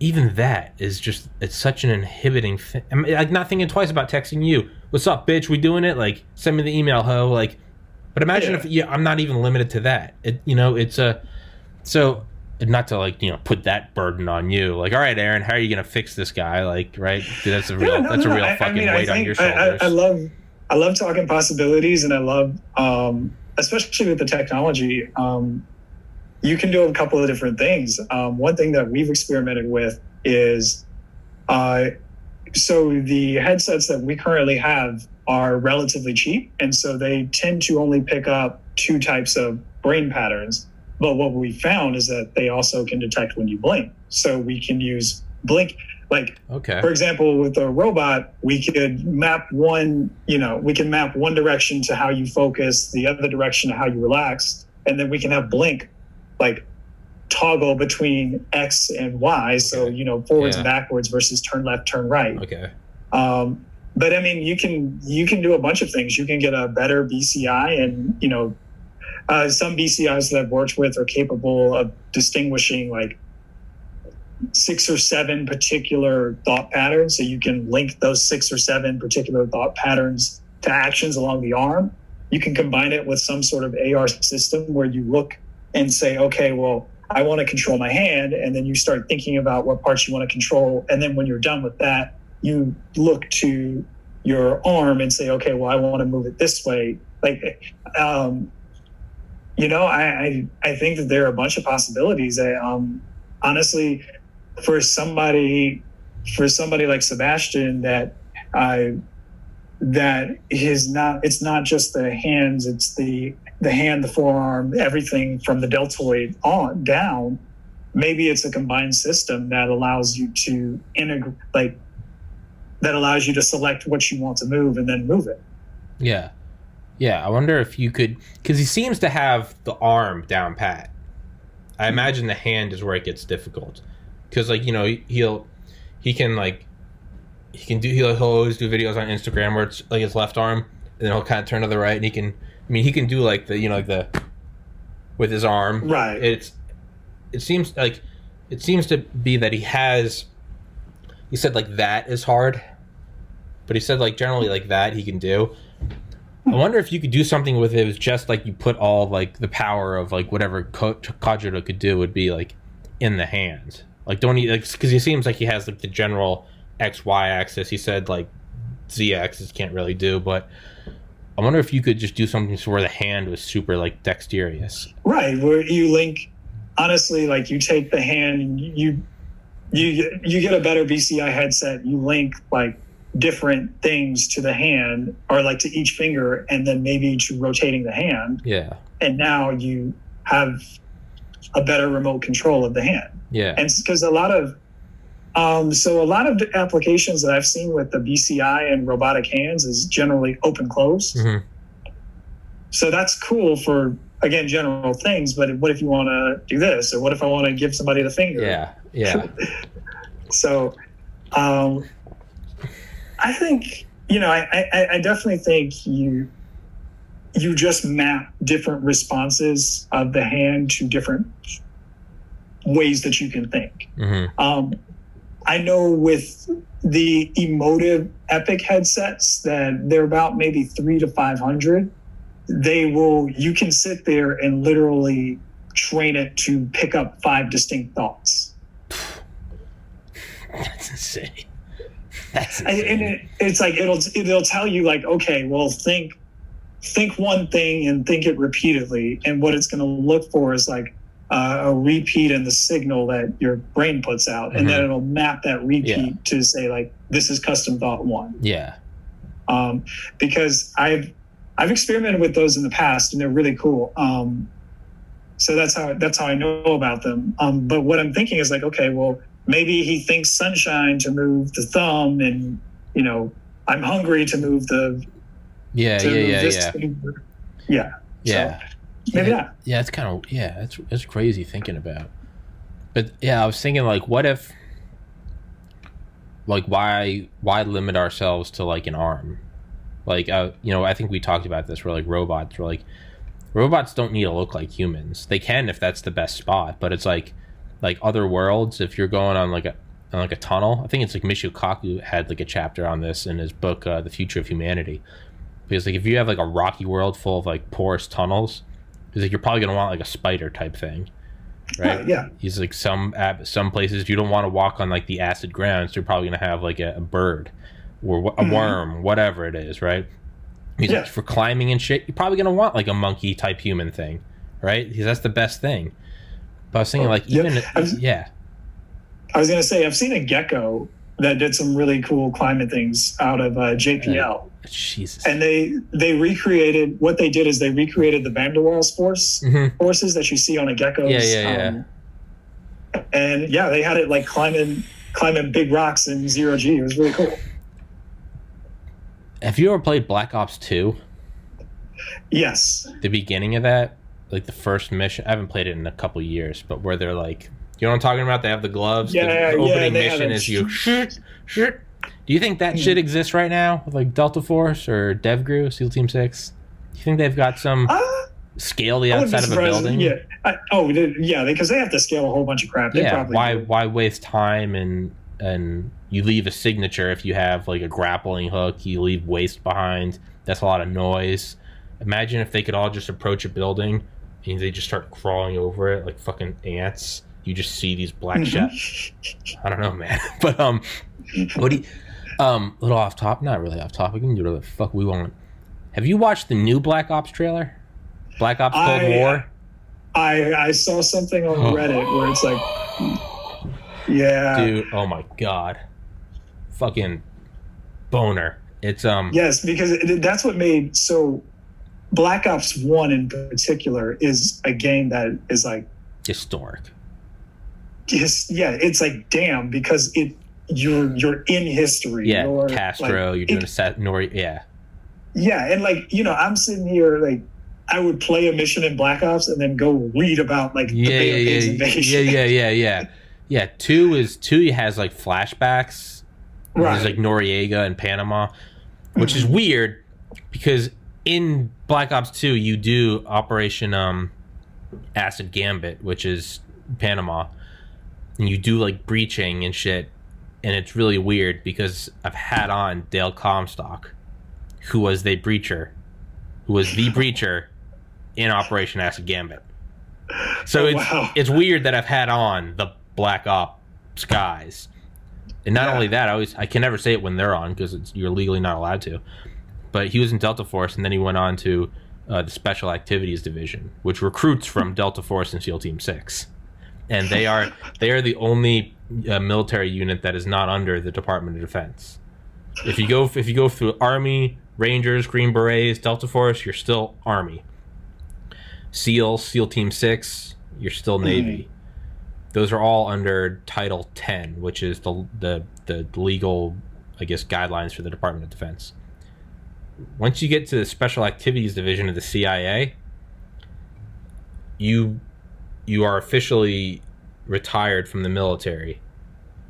even that is just it's such an inhibiting thing. I'm like not thinking twice about texting you. What's up, bitch? We doing it? Like send me the email, ho. Like, but imagine Yeah. if yeah, I'm not even limited to that. It you know it's a so not to like you know put that burden on you. Like, all right, Aaron, how are you gonna fix this guy? Like, right? Dude, That's a real Yeah, no, that's no, a real I- I fucking mean, I weight on your I- I- shoulders. I, love, I love talking possibilities, and I love, um, especially with the technology. Um, you can do a couple of different things. Um, one thing that we've experimented with is, uh, so the headsets that we currently have are relatively cheap, and so they tend to only pick up two types of brain patterns. But what we found is that they also can detect when you blink. So we can use blink, like okay. for example, with a robot, we could map one, you know, we can map one direction to how you focus, the other direction to how you relax, and then we can have blink like toggle between X and Y. So, you know, forwards Yeah. and backwards versus turn left, turn right. Okay. Um, but I mean, you can you can do a bunch of things. You can get a better BCI, and you know, uh, some BCIs that I've worked with are capable of distinguishing like six or seven particular thought patterns. So you can link those six or seven particular thought patterns to actions along the arm. You can combine it with some sort of AR system where you look and say, okay, well, I want to control my hand. And then you start thinking about what parts you want to control. And then when you're done with that, you look to your arm and say, okay, well, I want to move it this way. Like, um, you know, I, I, I think that there are a bunch of possibilities. I, um, honestly, for somebody, for somebody like Sebastian, that I, that is not, it's not just the hands, it's the, the hand, the forearm, everything from the deltoid on down. Maybe it's a combined system that allows you to integrate, like, that allows you to select what you want to move and then move it. Yeah. Yeah, I wonder if you could cuz he seems to have the arm down pat. I imagine the hand is where it gets difficult. Cuz like, you know, he'll he can like he can do. He'll, he'll always do videos on Instagram where it's like his left arm, and then he'll kind of turn to the right, and he can. I mean, he can do like the you know like the with his arm. Right. It's. It seems like, it seems to be that he has. He said like that is hard, but he said like generally like that he can do. I hmm. wonder if you could do something with it. It was just like you put all like the power of like whatever Ko- Cogito could do would be like in the hand. Like don't he? Like because he seems like he has like the general X Y axis. He said like Z axis can't really do, but I wonder if you could just do something so where the hand was super like dexterous. Right, where you link. Honestly, like you take the hand, you you you get a better BCI headset. You link like different things to the hand, or like to each finger, and then maybe to rotating the hand, Yeah, and now you have a better remote control of the hand. yeah, and because a lot of um, so a lot of applications that I've seen with the BCI and robotic hands is generally open close. hmm So that's cool for again general things. But what if you want to do this, or what if I want to give somebody the finger? yeah, yeah, So um, I think you know I, I, I definitely think you you just map different responses of the hand to different ways that you can think. hmm Um, I know with the Emotiv EPOC headsets that they're about maybe three to five hundred. They will. You can sit there and literally train it to pick up five distinct thoughts. That's insane. That's And, and it, it's like it'll it'll tell you like, okay, well, think think one thing and think it repeatedly, and what it's going to look for is like uh, a repeat in the signal that your brain puts out, and then Mhm. it'll map that repeat Yeah. to say like, this is custom thought one. Yeah, um, because I've I've experimented with those in the past and they're really cool. Um, so that's how that's how I know about them. Um, but what I'm thinking is like, okay, well, maybe he thinks sunshine to move the thumb, and you know, I'm hungry to move the yeah, yeah, yeah, yeah. Yeah, yeah. maybe yeah. not. Yeah, it's kind of yeah, that's that's crazy thinking about. But yeah, I was thinking like, what if, like, why why limit ourselves to like an arm? Like, uh, you know, I think we talked about this. We're like robots, We're like, robots don't need to look like humans. They can if that's the best spot, but it's like, like other worlds. If you're going on like a on like a tunnel, I think it's like Michio Kaku had like a chapter on this in his book, uh, The Future of Humanity. Because like if you have like a rocky world full of like porous tunnels, He's like, you're probably gonna want like a spider type thing, right? Right, yeah. He's like, some at some places you don't want to walk on like the acid grounds. So you're probably gonna have like a, a bird or a Mhm. worm, whatever it is, right? He's Yeah. like, for climbing and shit, you're probably gonna want like a monkey type human thing, right? Because that's the best thing. But I was thinking, Oh, like, yeah. even I've- yeah, I was gonna say I've seen a gecko that did some really cool climate things out of uh, JPL. Jesus. and they they recreated what they did is they recreated the Van der Waals force Mhm. forces that you see on a gecko's. Yeah, yeah, Um, and yeah, they had it like climbing climbing big rocks in zero G. It was really cool. Have you ever played Black Ops Two? Yes. the beginning of that, like the first mission. I haven't played it in a couple years, but where they're like, you know what I'm talking about? They have the gloves. Yeah, the, yeah, opening have mission is you. Do you think that shit exists right now with like Delta Force or DevGru, SEAL Team Six? Do you think they've got some Uh, scale the I wouldn't be outside of a building? Yeah. I, oh, they- yeah, because they have to scale a whole bunch of crap. They Yeah, probably why do. why waste time and and you leave a signature if you have like a grappling hook, you leave waste behind. That's a lot of noise. Imagine if they could all just approach a building and they just start crawling over it like fucking ants. You just see these black Mhm. shit. I don't know, man. But um, what do you, um, a little off top? Not really off topic. We can do whatever the fuck we want. Have you watched the new Black Ops trailer? Black Ops Cold I- War. I I saw something on Reddit where it's like, yeah, dude oh my god fucking boner it's um Yes, because it, that's what made so Black Ops One in particular is a game that is like historic just yeah, it's like damn because it you're you're in history. yeah You're, castro like, you're doing it- a set nor yeah yeah, and like you know, I'm sitting here like I would play a mission in Black Ops and then go read about like yeah the yeah yeah invasion. yeah yeah yeah yeah yeah two is two has like flashbacks There's Right. like Noriega and Panama, which is weird because in Black Ops 2 you do Operation um, Acid Gambit, which is Panama, and you do like breaching and shit, and it's really weird because I've had on Dale Comstock, who was the breacher, who was the breacher in Operation Acid Gambit. So Oh, it's wow. it's weird that I've had on the Black Ops guys. And not Yeah. only that, I always I can never say it when they're on because you're legally not allowed to. But he was in Delta Force, and then he went on to uh, the Special Activities Division, which recruits from Delta Force and SEAL Team Six, and they are they are the only uh, military unit that is not under the Department of Defense. If you go if you go through Army, Rangers, Green Berets, Delta Force, you're still Army. SEAL, SEAL Team Six, you're still Navy. Those are all under Title Ten, which is the the the legal, I guess, guidelines for the Department of Defense. Once you get to the Special Activities Division of the CIA, you you are officially retired from the military,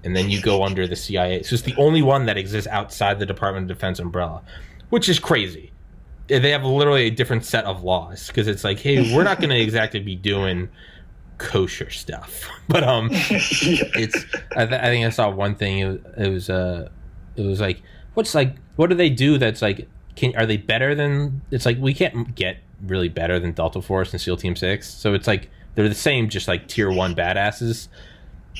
and then you go under the CIA. So it's the only one that exists outside the Department of Defense umbrella, which is crazy. They have literally a different set of laws because it's like, hey, we're not going to exactly be doing kosher stuff, but um, it's I, th- I think I saw one thing it was, it was uh it was like what's like what do they do that's like can are they better than it's like we can't get really better than Delta Force and SEAL Team 6 so it's like they're the same just like tier 1 badasses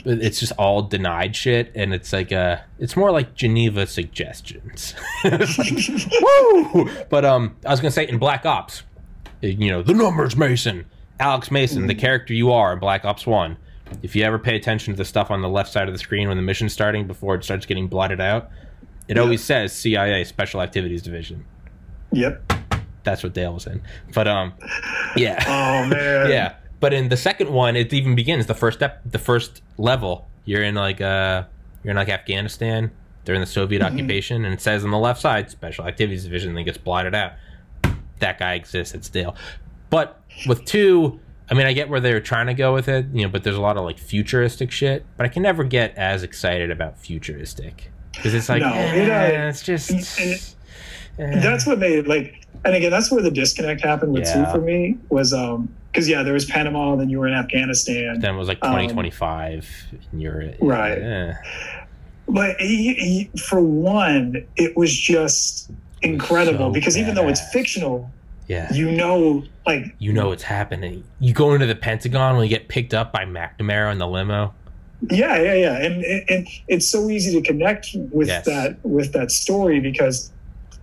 but it's just all denied shit and it's like uh it's more like Geneva suggestions like, woo but um I was going to say in Black Ops you know the numbers Mason Alex Mason the character you are in Black Ops 1 if you ever pay attention to the stuff on the left side of the screen when the mission's starting before it starts getting blotted out, it Yeah. always says CIA Special Activities Division. Yep. That's what Dale was in. But um, yeah, Oh man. yeah. But in the second one, it even begins the first step, the first level. You're in like uh, you're in like Afghanistan during the Soviet occupation, and it says on the left side Special Activities Division, and then gets blotted out. That guy exists. It's Dale. But with two, I mean, I get where they're trying to go with it, you know, but there's a lot of like futuristic shit. But I can never get as excited about futuristic because it's like, No, eh, it, uh, it's just. and- eh. That's what made like, and again, that's where the disconnect happened with Yeah. two for me was um because yeah, there was Panama, then you were in Afghanistan, then it was like um, 2025 and you're Right. eh. but he, he, for one, it was just incredible So because even though it's fictional, yeah you know, like you know it's happening you go into the pentagon when you get picked up by mcnamara in the limo Yeah, yeah, yeah, and and it's so easy to connect with Yes. that with that story because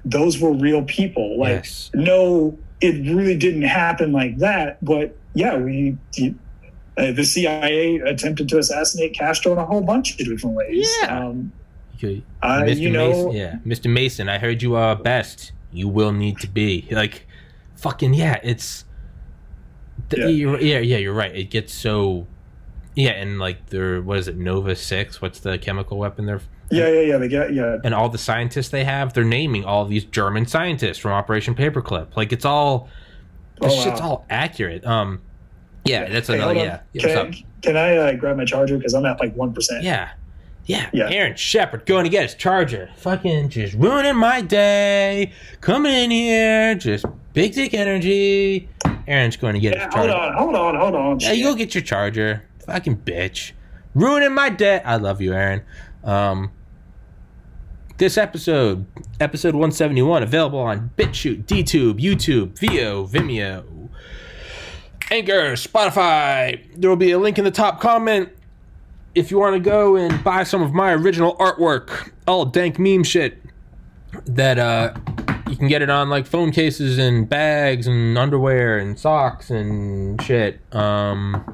those were real people. Like, yes no, it really didn't happen like that, but yeah, we uh, the CIA attempted to assassinate Castro in a whole bunch of different ways. Yeah. um, You- uh, Mr. you know, Mason, yeah, Mr. Mason, I heard you are best. You will need to be like, fucking yeah. It's, th- Yeah. You're, yeah, yeah. You're right. It gets so, yeah, and like they're what is it, Nova Six? What's the chemical weapon they're yeah, yeah, yeah, they get yeah, and all the scientists they have, they're naming all these German scientists from Operation Paperclip. Like it's all, this Oh, wow. shit's all accurate. Um, yeah, that's Hey, another yeah. yeah what's up? Can, can I uh, grab my charger because I'm at like one percent? Yeah. Yeah. Yeah. Aaron Shepard going to get his charger. Fucking just ruining my day. Coming in here, just big dick energy. Aaron's going to get Yeah, his charger. hold on, hold on, hold on. Yeah, you go get your charger. Fucking bitch. Ruining my day. I love you, Aaron. Um, this episode, episode 171, available on BitChute, DTube, YouTube, Veoh, Vimeo, Anchor, Spotify. There will be a link in the top comment if you want to go and buy some of my original artwork, all dank meme shit that uh you can get it on like phone cases and bags and underwear and socks and shit. Um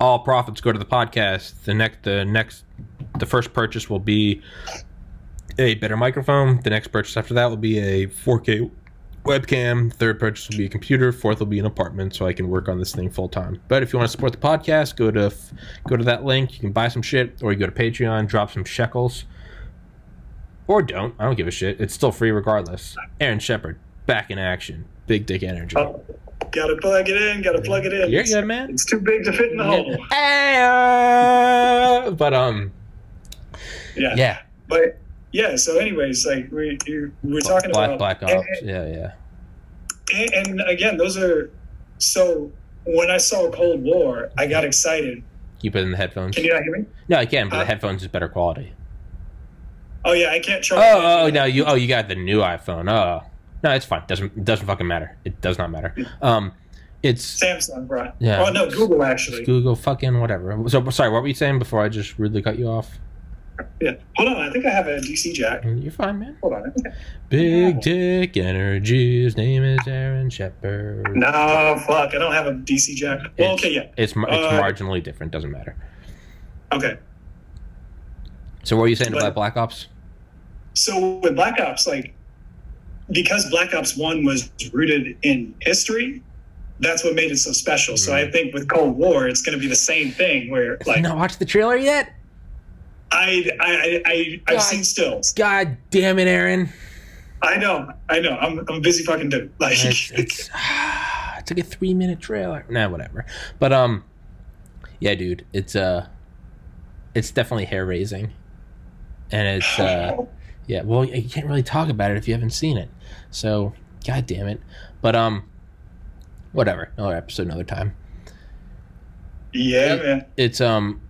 all profits go to the podcast. The next the next the first purchase will be a better microphone. The next purchase after that will be a 4K webcam. Third purchase will be a computer. Fourth will be an apartment, so I can work on this thing full time. But if you want to support the podcast, go to go to that link. You can buy some shit, or you go to Patreon, drop some shekels, or don't. I don't give a shit. It's still free regardless. Aaron Shepard back in action. Big dick energy. Oh, gotta plug it in. Gotta plug it in. You're good, man. It's too big to fit in the hole. Hey, uh, but um, Yeah. yeah, But yeah. So, anyways, like we you- we're talking Black about Black and- Ops. Yeah, yeah. and, and again, those are so. When I saw Cold War, I got excited. You put it in the headphones. Can you not hear me? No, I can, but the Uh, headphones is better quality. Oh yeah, I can't charge. Oh, oh, no, you oh you got the new iPhone. Oh, no, it's fine. Doesn't doesn't fucking matter. It does not matter. Um, it's Samsung, bro. Yeah. Oh no, Google actually. Google fucking whatever. So sorry, what were you saying before I just rudely cut you off? Yeah. Hold on, I think I have a DC jack. You're fine, man. Hold on. Big Dick Energy. His name is Aaron Shepard. No, fuck, I don't have a DC jack. Well, It's- okay, yeah. It's it's Uh, marginally different. Doesn't matter. Okay. So what were you saying but- about Black Ops? So with Black Ops, like because Black Ops One was rooted in history, that's what made it so special. So Mm. I think with Cold War, it's going to be the same thing. Where like not watched the trailer yet? I I I I've God. seen stills. God damn it, Aaron! I know, I know. I'm I'm a busy fucking dude. Like It's it's, it's like a three minute trailer. Nah, whatever. But um, yeah, dude, it's uh, it's definitely hair raising, and it's uh. Yeah, well, you can't really talk about it if you haven't seen it. So, god damn it. But um, whatever. Another episode, another time. yeah, man. It's um,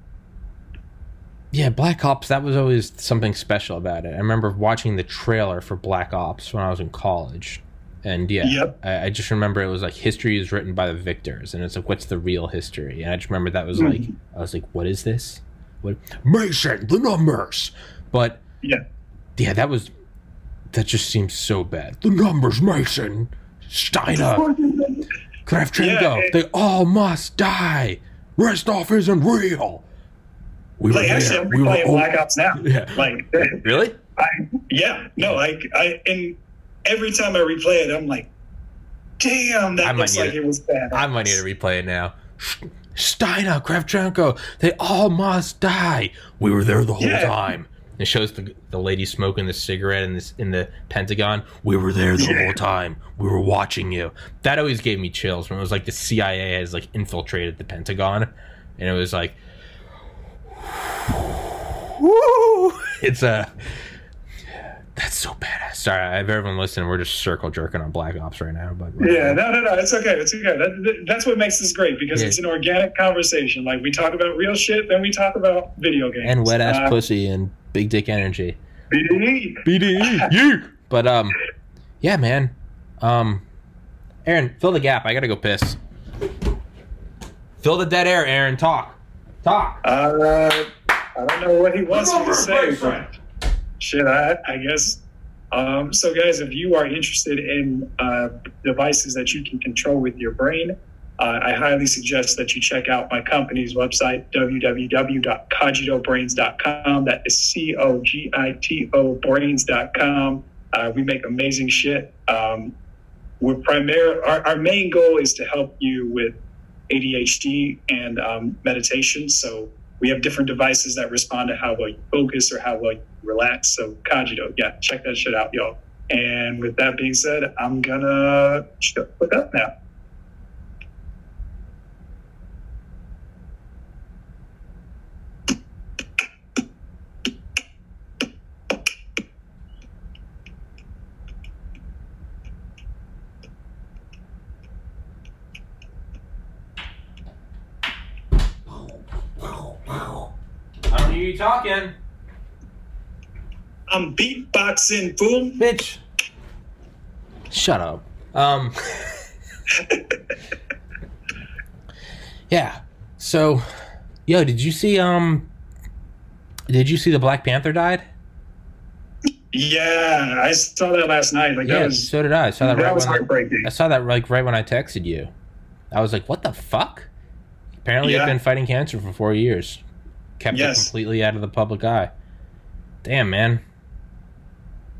yeah, Black Ops. That was always something special about it. I remember watching the trailer for Black Ops when I was in college, and yeah, Yep. I, I just remember it was like history is written by the victors, and it's like what's the real history? And I just remember that was like Mhm. I was like, what is this? What Mason? The numbers, but Yeah. yeah, that was that just seems so bad. The numbers, Mason, Steiner, Kravchenko, Yeah, it- they all must die. Reznov isn't real. We were Like actually, there. I'm We were replaying Black Ops now. Yeah. Like, Really? I, yeah, no, like I and every time I replay it, I'm like, damn, I that might looks need like it. it was bad. I might need to replay it now. Steiner, Kravchenko, they all must die. We were there the whole Yeah. time. It shows the the lady smoking the cigarette in this in the Pentagon. We were there the Yeah. whole time. We were watching you. That always gave me chills when it was like the CIA has like infiltrated the Pentagon, and it was like, woo! It's a. That's so badass. Sorry, I have everyone listening. We're just circle jerking on Black Ops right now, but Yeah, no, no, no. It's okay. It's okay. That, that- that's what makes this great because Yeah. it's an organic conversation. Like we talk about real shit, then we talk about video games and wet ass Uh, pussy and big dick energy. BDE. BDE. Yeek. But um, yeah, man. Um, Aaron, fill the gap. I gotta go piss. Fill the dead air, Aaron. Talk. Talk. Uh, I don't know what he wants me to say, boyfriend. but shit, I, I guess. Um, so, guys, if you are interested in uh, devices that you can control with your brain, uh, I highly suggest that you check out my company's website, www.cogitobrains.com. That is C O G I T O brains.com. Uh, we make amazing shit. Um, we're primary, our, our main goal is to help you with ADHD and um, meditation. So we have different devices that respond to how well you focus or how well you relax. So Cogito, yeah, check that shit out, y'all. And with that being said, I'm gonna shut up now. You talking, I'm beatboxing, fool. bitch. Shut up. Um. yeah. So, yo, did you see um? Did you see the Black Panther died? Yeah, I saw that last night. Like Yeah, that was so did I. I saw that, that right was when I, heartbreaking. I saw that like right when I texted you. I was like, "What the fuck?" Apparently, Yeah. I've been fighting cancer for four years. Kept it completely out of the public eye. Damn, man.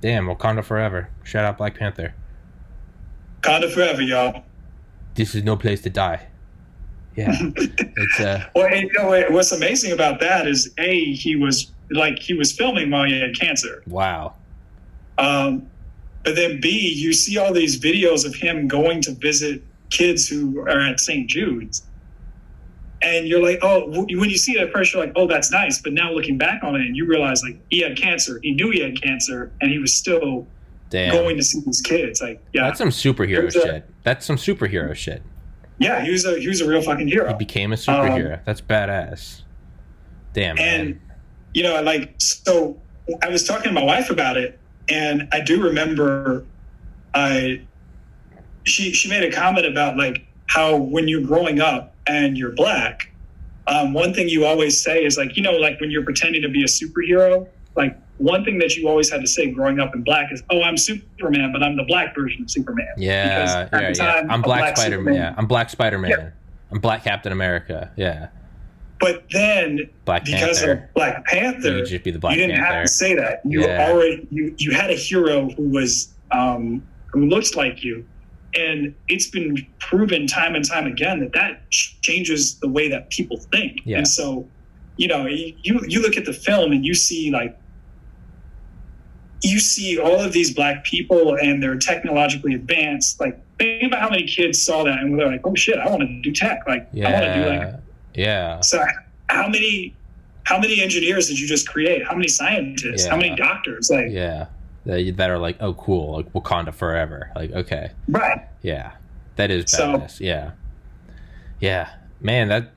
Damn, Wakanda forever. Shout out Black Panther. Conda forever, y'all. This is no place to die. Yeah, it's uh, Well, you know, what's amazing about that is a he was like he was filming while he had cancer. wow. Um, but then B, you see all these videos of him going to visit kids who are at St. Jude's. And you're like, oh, when you see it at first, you're like, oh, that's nice. But now looking back on it, and you realize like he had cancer, he knew he had cancer, and he was still Damn. going to see his kids. Like, yeah, That's some superhero There's a- shit. That's some superhero shit. yeah, he was a he was a real fucking hero. He became a superhero. That's badass. Damn, man. Um, and you know, like, so I was talking to my wife about it, and I do remember, I she she made a comment about like how when you're growing up and you're black, um, one thing you always say is like, you know, like when you're pretending to be a superhero, like one thing that you always had to say growing up in black is, "Oh, I'm Superman, but I'm the black version of Superman." Yeah, yeah, yeah. time, I'm Black, black Spider Man. Superman- Yeah, I'm Black Spider Man. Yeah. I'm Black Captain America. Yeah, But then Black because Panther. of Black Panther, You just be the Black you didn't have to say that. You Yeah. already you you had a hero who was um, who looks like you, and it's been proven time and time again that that changes the way that people think. Yeah. And so, you know, you you look at the film and you see like you see all of these black people and they're technologically advanced. Like think about how many kids saw that and were like, "Oh shit, I want to do tech. Like I want to do like Yeah, yeah. so how many how many engineers did you just create? How many scientists? How many doctors? Like Yeah. That, that are like, oh, cool, like Wakanda forever. Like, okay, right. yeah, that is So- yeah, yeah, man, that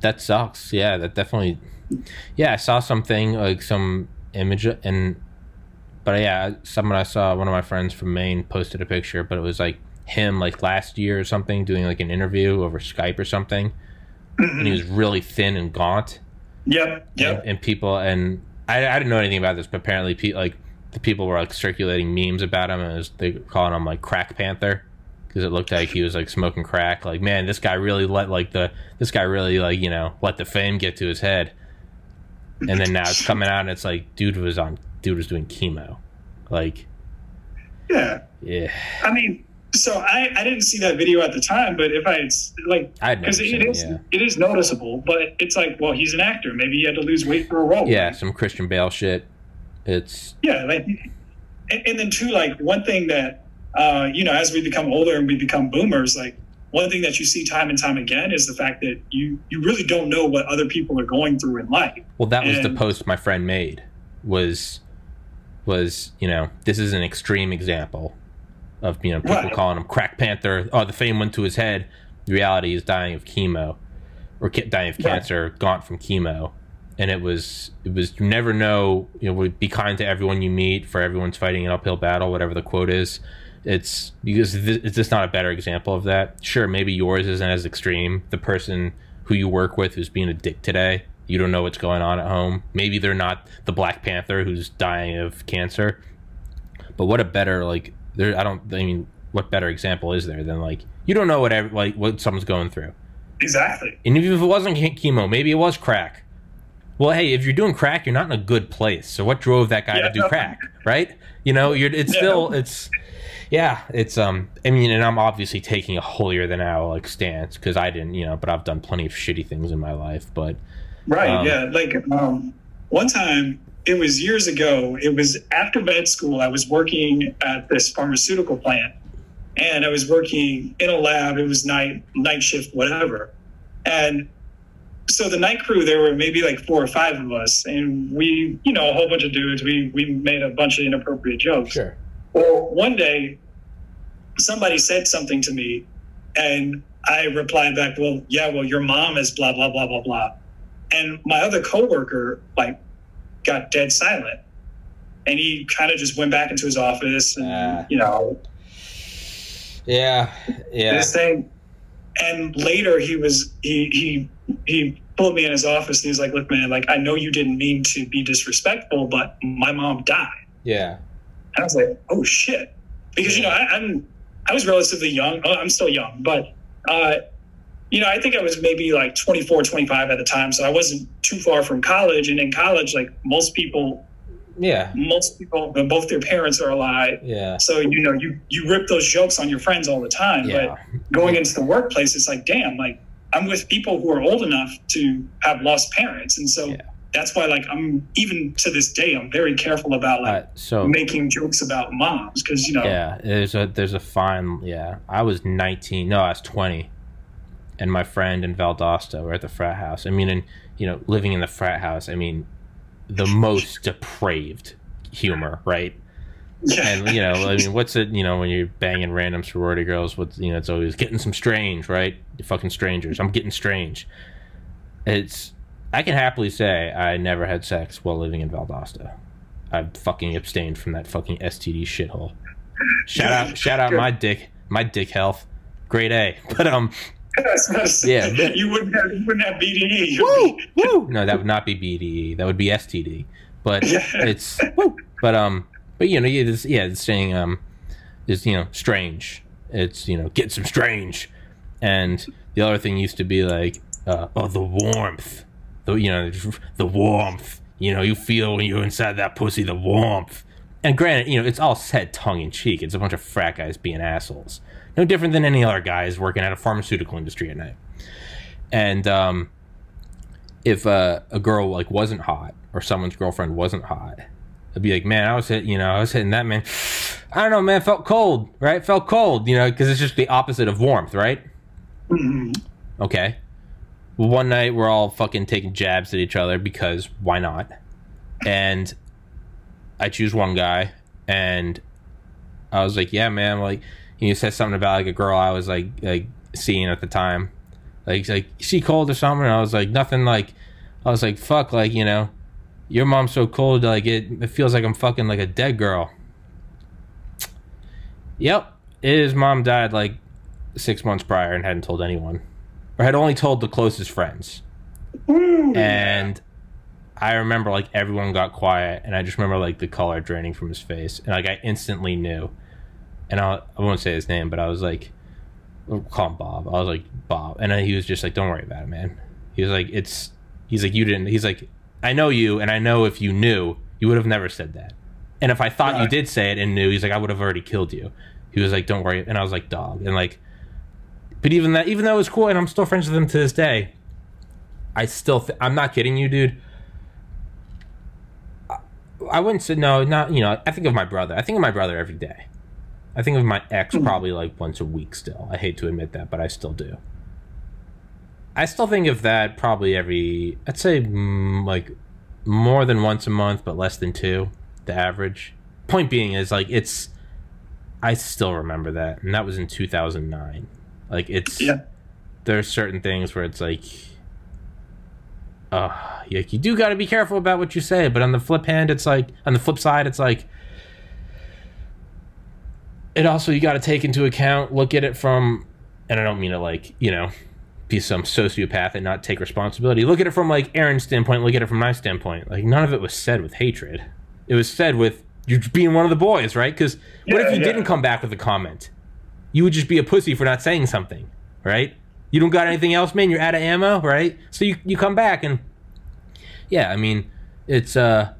that sucks. Yeah, that definitely. Yeah, I saw something like some image and, but yeah, someone I saw, one of my friends from Maine posted a picture, but it was like him like last year or something doing like an interview over Skype or something, mm-hmm. and he was really thin and gaunt. Yep. Yep. and, and people and I, I didn't know anything about this, but apparently, pe- like the people were like circulating memes about him, and was, they were calling him like Crack Panther because it looked like he was like smoking crack. Like, man, this guy really let like the this guy really like you know let the fame get to his head, and then now it's coming out and it's like dude was on dude was doing chemo, like Yeah. yeah, I mean, so I I didn't see that video at the time, but if I like because it it, is yeah. it is noticeable, but it's like well he's an actor, maybe he had to lose weight for a role. Yeah, some Christian Bale shit. It's Yeah, like, and, and then too, like one thing that uh, you know, as we become older and we become boomers, like one thing that you see time and time again is the fact that you you really don't know what other people are going through in life. Well, that was the post my friend made. Was was you know this is an extreme example of you know people Right. calling him crack panther. Oh, the fame went to his head. The reality is dying of chemo, or dying of Right. cancer, gaunt from chemo. And it was it was you never know. You know, be kind to everyone you meet. For everyone's fighting an uphill battle, whatever the quote is. It's because th- is this not a better example of that? Sure, maybe yours isn't as extreme. The person who you work with who's being a dick today, you don't know what's going on at home. Maybe they're not the Black Panther who's dying of cancer. But what a better like there? I don't. I mean, what better example is there than like you don't know what like what someone's going through. Exactly. And even if it wasn't che- chemo, maybe it was crack. Well, hey, if you're doing crack, you're not in a good place. So what drove that guy Yeah, to do crack, right? You know, you're it's Yeah, still it's yeah, it's um I mean, and I'm obviously taking a holier than thou like stance because I didn't, you know, but I've done plenty of shitty things in my life, but Right. Um, yeah. Like um, one time, it was years ago. It was after med school. I was working at this pharmaceutical plant, and I was working in a lab. It was night night shift, whatever. And so the night crew, there were maybe like four or five of us, and we, you know, a whole bunch of dudes. We we made a bunch of inappropriate jokes. sure. Well, one day, somebody said something to me, and I replied back, "Well, yeah, well, your mom is blah blah blah blah blah," and my other coworker like got dead silent, and he kind of just went back into his office, and Ah. you know, Yeah, yeah, this thing. And later, he was he he he pulled me in his office, and he was like, "Look, man, like I know you didn't mean to be disrespectful, but my mom died." yeah, And I was like, oh shit. Because, you know, I, I'm, I was relatively young. Oh, I'm still young, but, uh, you know, I think I was maybe like 24, 25 at the time. So I wasn't too far from college. And in college, like most people, yeah, most people, both their parents are alive. yeah, So, you know, you, you rip those jokes on your friends all the time. yeah. But going into the workplace, it's like, damn, like I'm with people who are old enough to have lost parents. And so Yeah. that's why, like, I'm even to this day, I'm very careful about like, Uh, so making jokes about moms because you know Yeah, there's a there's a fine. Yeah, I was 19. No, I was 20, and my friend in Valdosta were at the frat house. I mean, and you know, living in the frat house. I mean, the most depraved humor, right? Yeah. And you know, I mean, what's it? You know, when you're banging random sorority girls, what's you know, it's always getting some strange, right? You fucking strangers. I'm getting strange. It's. I can happily say I never had sex while living in Valdosta. I fucking abstained from that fucking STD shithole. Shout out, shout out my dick, my dick health, grade A. But um, I was about Yeah. you wouldn't have you wouldn't have BDE. Woo, woo. No, that would not be BDE. That would be STD. But Yeah. it's woo. But um, but you know, yeah, it's, yeah, it's saying um, is you know, strange. It's you know, get some strange. And the other thing used to be like, uh, oh, the warmth, the you know, the warmth. You know, you feel when you're inside that pussy, the warmth. And granted, you know, it's all said tongue in cheek. It's a bunch of frat guys being assholes. No different than any other guys working at a pharmaceutical industry at night. And um, if uh, a girl like wasn't hot or someone's girlfriend wasn't hot, I'd be like, man, I was hit, you know, I was hitting that man. I don't know, man, felt cold, right? Felt cold, you know, because it's just the opposite of warmth, right? Mhm. Okay. Well, one night we're all fucking taking jabs at each other because why not? And I choose one guy, and I was like, "Yeah, man." Like, he said something about like a girl I was like like seeing at the time. Like, like, she cold or something?" And I was like, "Nothing." Like, I was like, "Fuck!" Like, you know, your mom's so cold. Like, it it feels like I'm fucking like a dead girl. Yep, his mom died like six months prior and hadn't told anyone, or had only told the closest friends. Woo. And I remember like everyone got quiet, and I just remember like the color draining from his face, and like I instantly knew. And I, I won't say his name, but I was like, we'll call him Bob. I was like Bob, and then he was just like, "Don't worry about it, man." He was like, "It's." He's like, "You didn't." He's like, "I know you, and I know if you knew, you would have never said that." And if I thought you did say it and knew, he's like, "I would have already killed you." He was like, "Don't worry," and I was like, "Dog," and like, but even that, even though it was cool, and I'm still friends with him to this day. I still, th- I'm not kidding you, dude. I- I wouldn't say no, not you know. I think of my brother. I think of my brother every day. I think of my ex hmm. probably like once a week. Still, I hate to admit that, but I still do. I still think of that probably every. I'd say mm, like more than once a month, but less than two. The average. Point being is like it's. I still remember that, and that was in 2009. Like it's Yeah. there's certain things where it's like uh like you do got to be careful about what you say but on the flip hand it's like on the flip side it's like it also you got to take into account look at it from and i don't mean to like you know be some sociopath and not take responsibility look at it from like aaron's standpoint look at it from my standpoint like none of it was said with hatred it was said with you being one of the boys right because what if you yeah. didn't come back with a comment you would just be a pussy for not saying something, right? You don't got anything else, man. You're out of ammo, right? So you you come back and yeah, I mean, it's uh,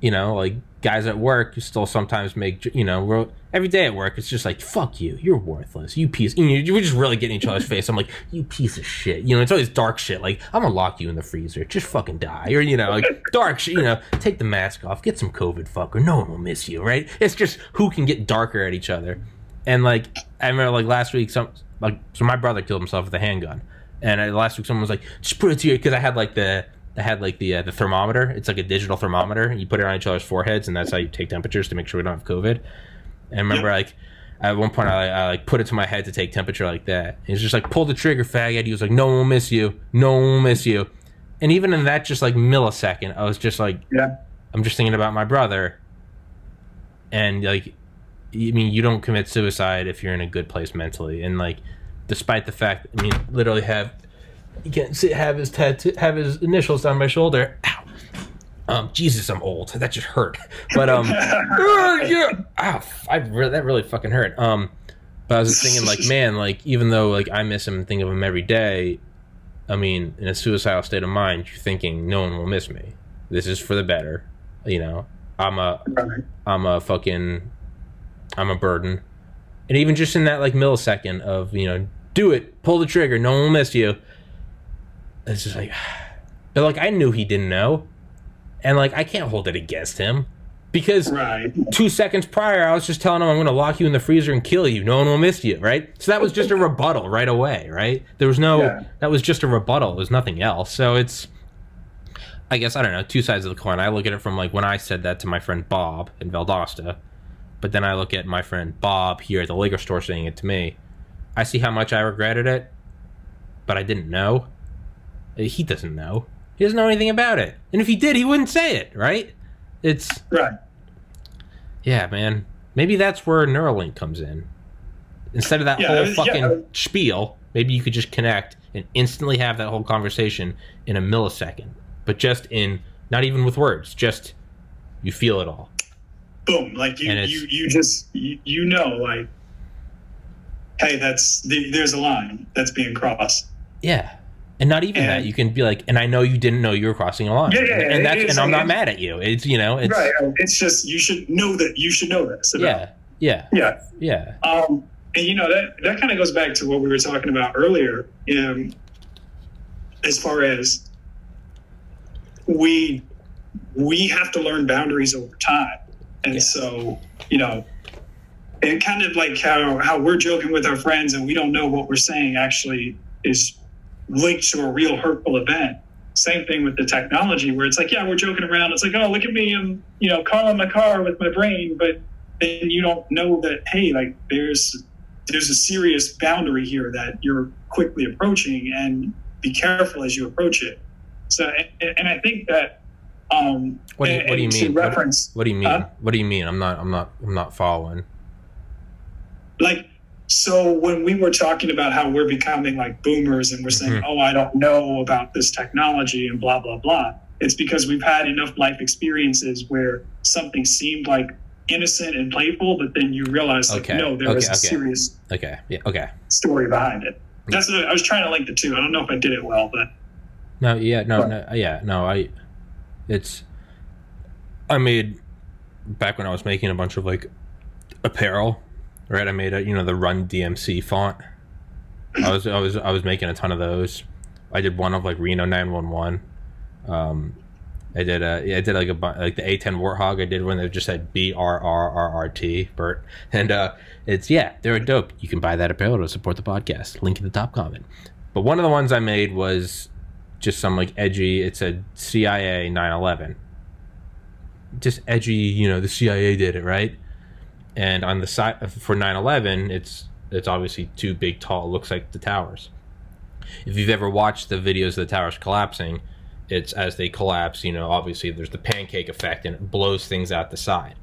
you know, like guys at work still sometimes make you know every day at work it's just like fuck you, you're worthless, you piece. You know, you're just really getting each other's face. I'm like you piece of shit. You know, it's always dark shit. Like I'm gonna lock you in the freezer, just fucking die, or you know, like dark shit. You know, take the mask off, get some COVID, fucker. No one will miss you, right? It's just who can get darker at each other. And like I remember, like last week, some like so my brother killed himself with a handgun, and uh, last week someone was like, "Just put it to you," because I had like the I had like the uh, the thermometer. It's like a digital thermometer. You put it on each other's foreheads, and that's how you take temperatures to make sure we don't have COVID. And I remember like at one point I, I like put it to my head to take temperature like that. And he's just like, "Pull the trigger, faggot." He was like, "No one will miss you. No one will miss you." And even in that just like millisecond, I was just like, Yeah. I'm just thinking about my brother. And like, I mean, you don't commit suicide if you're in a good place mentally. And like, despite the fact, I mean, literally have you can't see have his tattoo, have his initials on my shoulder. Ow. Um, Jesus, I'm old. That just hurt. But um, yeah, ow, I re- that really fucking hurt. Um, but I was just thinking, like, man, like even though like I miss him and think of him every day, I mean, in a suicidal state of mind, you're thinking no one will miss me. This is for the better. You know, I'm a. I'm a fucking I'm a burden. And even just in that like millisecond of, you know, do it, pull the trigger, no one will miss you. It's just like but like I knew he didn't know. And like I can't hold it against him. Because Right. two seconds prior, I was just telling him I'm going to lock you in the freezer and kill you. No one will miss you, right? So that was just a rebuttal right away, right? There was no. Yeah. That was just a rebuttal. It was nothing else. So it's. I guess I don't know. Two sides of the coin. I look at it from like when I said that to my friend Bob in Valdosta, but then I look at my friend Bob here at the liquor store saying it to me. I see how much I regretted it, but I didn't know. He doesn't know. He doesn't know anything about it. And if he did, he wouldn't say it, right? It's Right. yeah, man. Maybe that's where Neuralink comes in. Instead of that Yeah, whole yeah, fucking uh, spiel, maybe you could just connect and instantly have that whole conversation in a millisecond. But just in not even with words, just you feel it all. Boom. Like you, you, you just, you, you know, like, hey, that's, the, there's a line that's being crossed. Yeah. And not even that, you can be like, and I know you didn't know you were crossing a line. Yeah, yeah, and that's it's and I'm not mad at you. It's you know, it's right. It's just, you should know that, you should know this. About, yeah, yeah, Yeah. yeah. Um, and you know that that kind of goes back to what we were talking about earlier, um, as far as we we have to learn boundaries over time, and Yeah. so you know, and kind of like how how we're joking with our friends and we don't know what we're saying actually is linked to a real hurtful event. Same thing with the technology, where it's like, yeah, we're joking around. It's like, oh, look at me, I'm you know calling my car with my brain, but then you don't know that hey, like there's there's a serious boundary here that you're quickly approaching, and be careful as you approach it. So, and, and I think that um, What do you, what do you mean? Reference What, do you mean? Huh? What do you mean? I'm not. I'm not. I'm not following. like so when we were talking about how we're becoming like boomers and we're saying mm-hmm. oh i don't know about this technology and blah blah blah it's because we've had enough life experiences where something seemed like innocent and playful but then you realize like Okay, no there okay, was a okay. serious Okay. Yeah. Okay. story behind it that's what i was trying to link the two i don't know if i did it well but No, yeah, no, no, yeah, no. I, it's, I made back when I was making a bunch of like apparel, right? I made a you know the Run DMC font. I was I was I was making a ton of those. I did one of like Reno nine one one. Um, I did a yeah, I did like a like the A ten Warthog. I did one that just said B R R R R T Bert, and uh, it's yeah, they're dope. You can buy that apparel to support the podcast. Link in the top comment. But one of the ones I made was just some like edgy. It said CIA 9/11. Just edgy, you know, the CIA did it, right? And on the side for 9/11, it's it's obviously too big, tall. Looks like the towers. If you've ever watched the videos of the towers collapsing, it's as they collapse. You know, obviously there's the pancake effect, and it blows things out the side.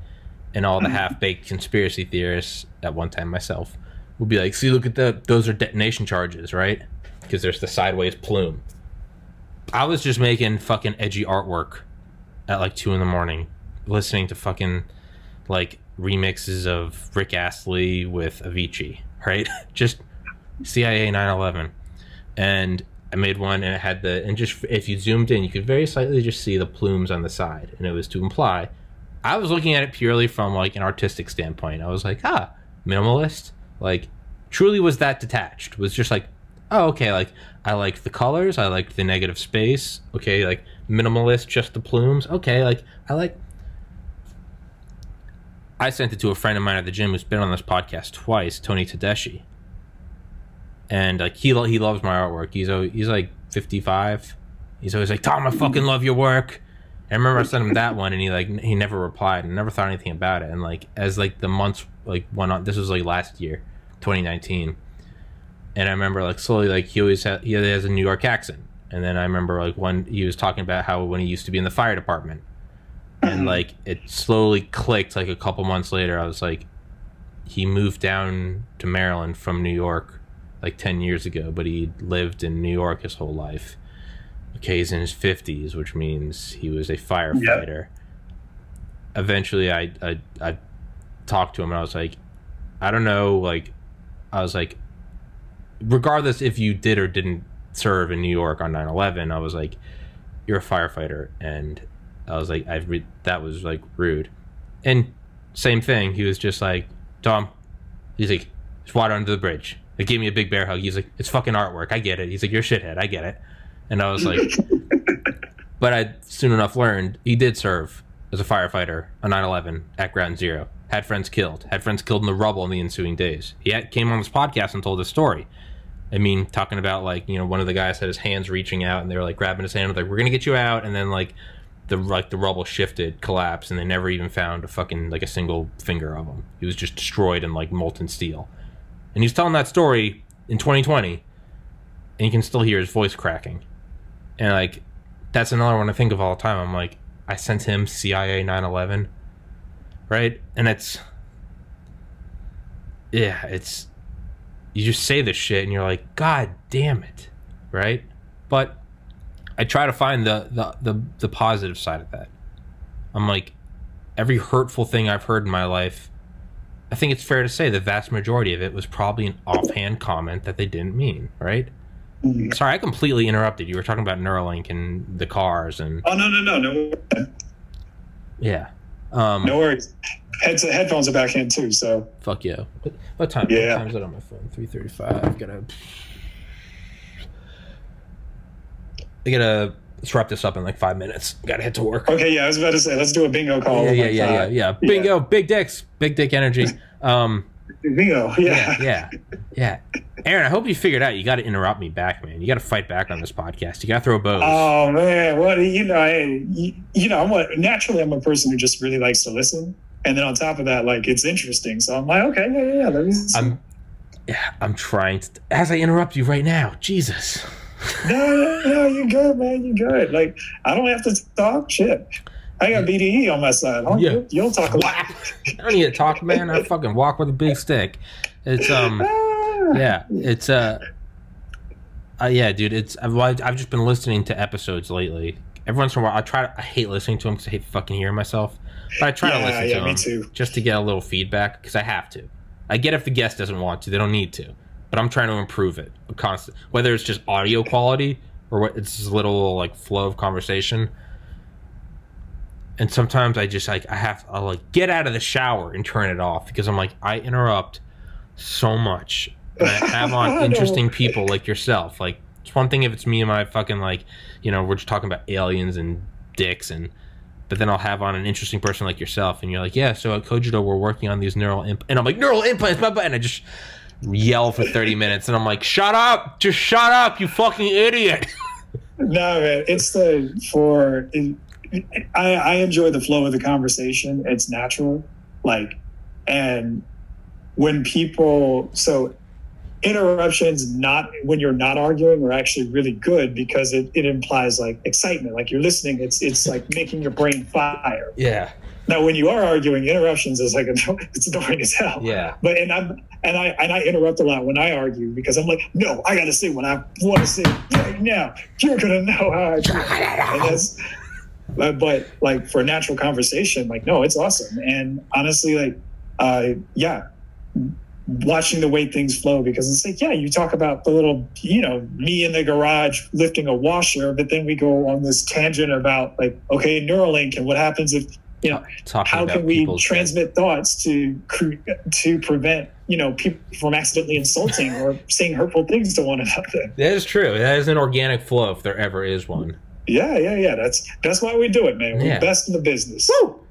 And all the mm-hmm. half-baked conspiracy theorists, at one time myself, would be like, "See, look at the those are detonation charges, right? Because there's the sideways plume." I was just making fucking edgy artwork at like two in the morning, listening to fucking like remixes of Rick Astley with Avicii, right? just CIA 9/11, and I made one and it had the and just if you zoomed in, you could very slightly just see the plumes on the side, and it was to imply. I was looking at it purely from like an artistic standpoint. I was like, ah, minimalist. Like, truly was that detached. Was just like, oh, okay. Like, I liked the colors. I liked the negative space. Okay, like minimalist, just the plumes. Okay, like I like. I sent it to a friend of mine at the gym who's been on this podcast twice, Tony Tedeschi. And like he he loves my artwork. He's he's like 55. He's always like, "Tom, I fucking love your work." I remember I sent him that one, and he like he never replied and never thought anything about it. And like as like the months like went on, this was like last year, 2019. And I remember like slowly like he always he has a New York accent. And then I remember like when he was talking about how when he used to be in the fire department, and mm-hmm. like it slowly clicked. Like a couple months later, I was like, he moved down to Maryland from New York like 10 years ago, but he lived in New York his whole life. Okay, he's in his 50s, which means he was a firefighter. Eventually, I, I, I talked to him and I was like, I don't know, like, I was like, regardless if you did or didn't serve in New York on 9 11, I was like, you're a firefighter. And I was like, I re- that was like rude. And same thing, he was just like, Tom, he's like, it's water under the bridge. They gave me a big bear hug. He's like, it's fucking artwork. I get it. He's like, you're a shithead. I get it. And I was like, but I soon enough learned he did serve as a firefighter on 9/11 at Ground Zero. Had friends killed. Had friends killed in the rubble in the ensuing days. He had, came on this podcast and told his story. I mean, talking about like you know one of the guys had his hands reaching out and they were like grabbing his hand, like we're gonna get you out, and then like the like the rubble shifted, collapsed, and they never even found a fucking like a single finger of him. He was just destroyed in like molten steel. And he's telling that story in 2020, and you can still hear his voice cracking. And like that's another one I think of all the time. I'm like, I sent him CIA 9/11, right? And it's yeah, it's you just say this shit and you're like, God damn it, right? But I try to find the the the, the positive side of that. I'm like, every hurtful thing I've heard in my life, I think it's fair to say the vast majority of it was probably an offhand comment that they didn't mean, right? Mhm. Sorry, I completely interrupted. You were talking about Neuralink and the cars and Oh no no no no yeah. Um, no worries. Heads, headphones are back in too. So Fuck yeah. What, what time? Yeah. What time is it on my phone? Three thirty-five. Gotta. I gotta let's wrap this up in like five minutes. Gotta head to work. okay, yeah, I was about to say let's do a bingo call. yeah, yeah, like yeah, yeah, yeah. Bingo, big dicks, big dick energy. Um, Bingo. Yeah. yeah, yeah, yeah. Aaron, I hope you figured out. You got to interrupt me back, man. You got to fight back on this podcast. You got to throw bows. Oh man, what you know? I, you, know, I'm a, naturally I'm a person who just really likes to listen, and then on top of that, like it's interesting. So I'm like, okay, yeah, yeah, yeah. Let me. I'm, yeah, I'm trying to. As I interrupt you right now, Jesus. no, no, no, you're good, man. You're good. Like I don't have to talk shit. I got BDE on my side. Huh? Yeah. You, you'll talk a lot. I don't need to talk, man. I fucking walk with a big stick. It's um. Ah. yeah it's uh, uh yeah dude it's I've, well, I've just been listening to episodes lately every once in a while i try to i hate listening to them because i hate fucking hearing myself but i try to listen yeah, to them too. just to get a little feedback because i have to i get if the guest doesn't want to they don't need to but i'm trying to improve it. Constant whether it's just audio quality or what it's just a little like flow of conversation. And sometimes i just like i have i like get out of the shower and turn it off because i'm like i interrupt so much. And I have on interesting people like yourself. Like it's one thing if it's me and my fucking like, you know, we're just talking about aliens and dicks and but then I'll have on an interesting person like yourself and you're like, Yeah, so at Cogito we're working on these neural imp and I'm like, neural implants, blah, blah, and I just yell for 30 minutes and I'm like, Shut up! Just shut up, you fucking idiot. No, man, it's the for. It, I, I enjoy the flow of the conversation. It's natural, like, and when people so interruptions not when you're not arguing are actually really good because it, it implies like excitement like you're listening it's it's like making your brain fire Yeah. Now when you are arguing interruptions is like it's annoying as hell Yeah. but and I'm and I and I interrupt a lot when I argue because I'm like, no, I gotta say what I want to say right now. You're gonna know how I feel. And that's but, but like for a natural conversation, like no, it's awesome. And honestly, like uh yeah, watching the way things flow because it's like, yeah, you talk about the little, you know, me in the garage lifting a washer, but then we go on this tangent about like, okay, Neuralink and what happens if you know how can we transmit thoughts to to prevent you know people from accidentally insulting or saying hurtful things to one another That is true. That is an organic flow if there ever is one. yeah yeah yeah that's that's why we do it man we're Yeah. best in the business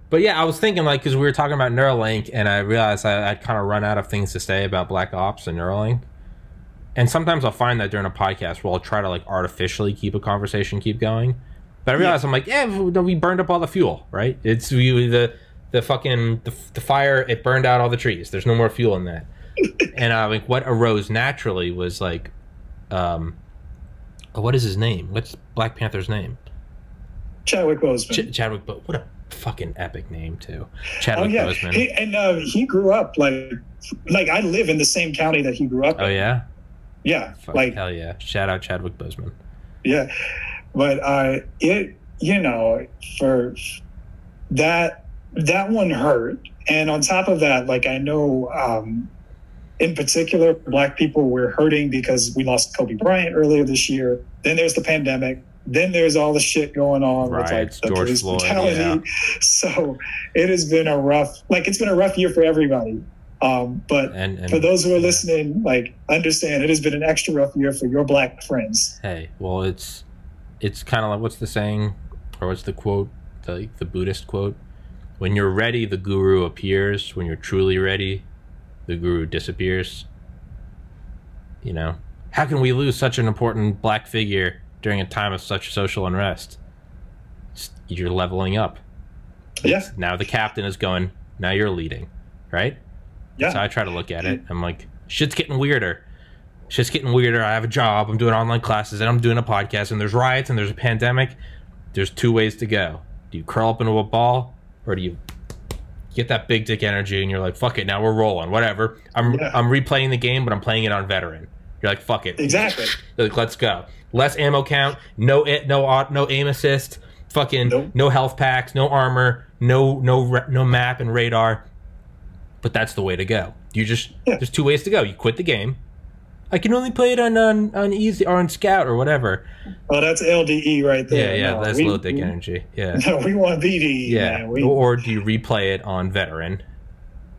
But yeah, I was thinking like because we were talking about Neuralink, and I realized I, I'd kind of run out of things to say about Black Ops and Neuralink. And sometimes I'll find that during a podcast where I'll try to like artificially keep a conversation keep going. But I realize I'm like, yeah, we burned up all the fuel, right? It's we, the the fucking the, the fire. It burned out all the trees. There's no more fuel in that. and I like what arose naturally was like, um, what is his name? What's Black Panther's name? Chadwick Boseman Ch- Chadwick. But what a fucking epic name too. oh Chadwick yeah Boseman. he, and uh, he grew up like like I live in the same county that he grew up Oh in yeah, yeah Fuck, like hell yeah! Shout out Chadwick Boseman. yeah but uh it you know for that that one hurt. And on top of that like i know um in particular black people were hurting because we lost kobe bryant earlier this year. Then there's the pandemic. Then there's all the shit going on with like the George police Floyd, brutality. Yeah. so it has been a rough like it's been a rough year for everybody. Um but And, and for those who are listening like understand it has been an extra rough year for your black friends. Hey, well, it's it's kind of like what's the saying, or what's the quote, the the Buddhist quote? when you're ready, the guru appears. When you're truly ready, the guru disappears. You know, how can we lose such an important black figure during a time of such social unrest? Just- You're leveling up. Yeah. Now the captain is going. Now you're leading, right? Yeah. So I try to look at it. Mm. I'm like, shit's getting weirder. Shit's getting weirder. I have a job. I'm doing online classes and I'm doing a podcast. And there's riots and there's a pandemic. There's two ways to go. Do you curl up into a ball or do you get that big dick energy and you're like, fuck it, now we're rolling, whatever. I'm Yeah. I'm replaying the game, but I'm playing it on veteran. You're like, fuck it, Exactly. like let's go. Less ammo count, no it, no no aim assist, fucking Nope. no health packs, no armor, no no no map and radar. But that's the way to go. You just Yeah. there's two ways to go. You quit the game. I can only play it on on, on easy or on scout or whatever. Oh, that's LDE right there. yeah, No, that's we- low dick energy. Yeah. No, we want BDE. Yeah. We, or do you replay it on veteran?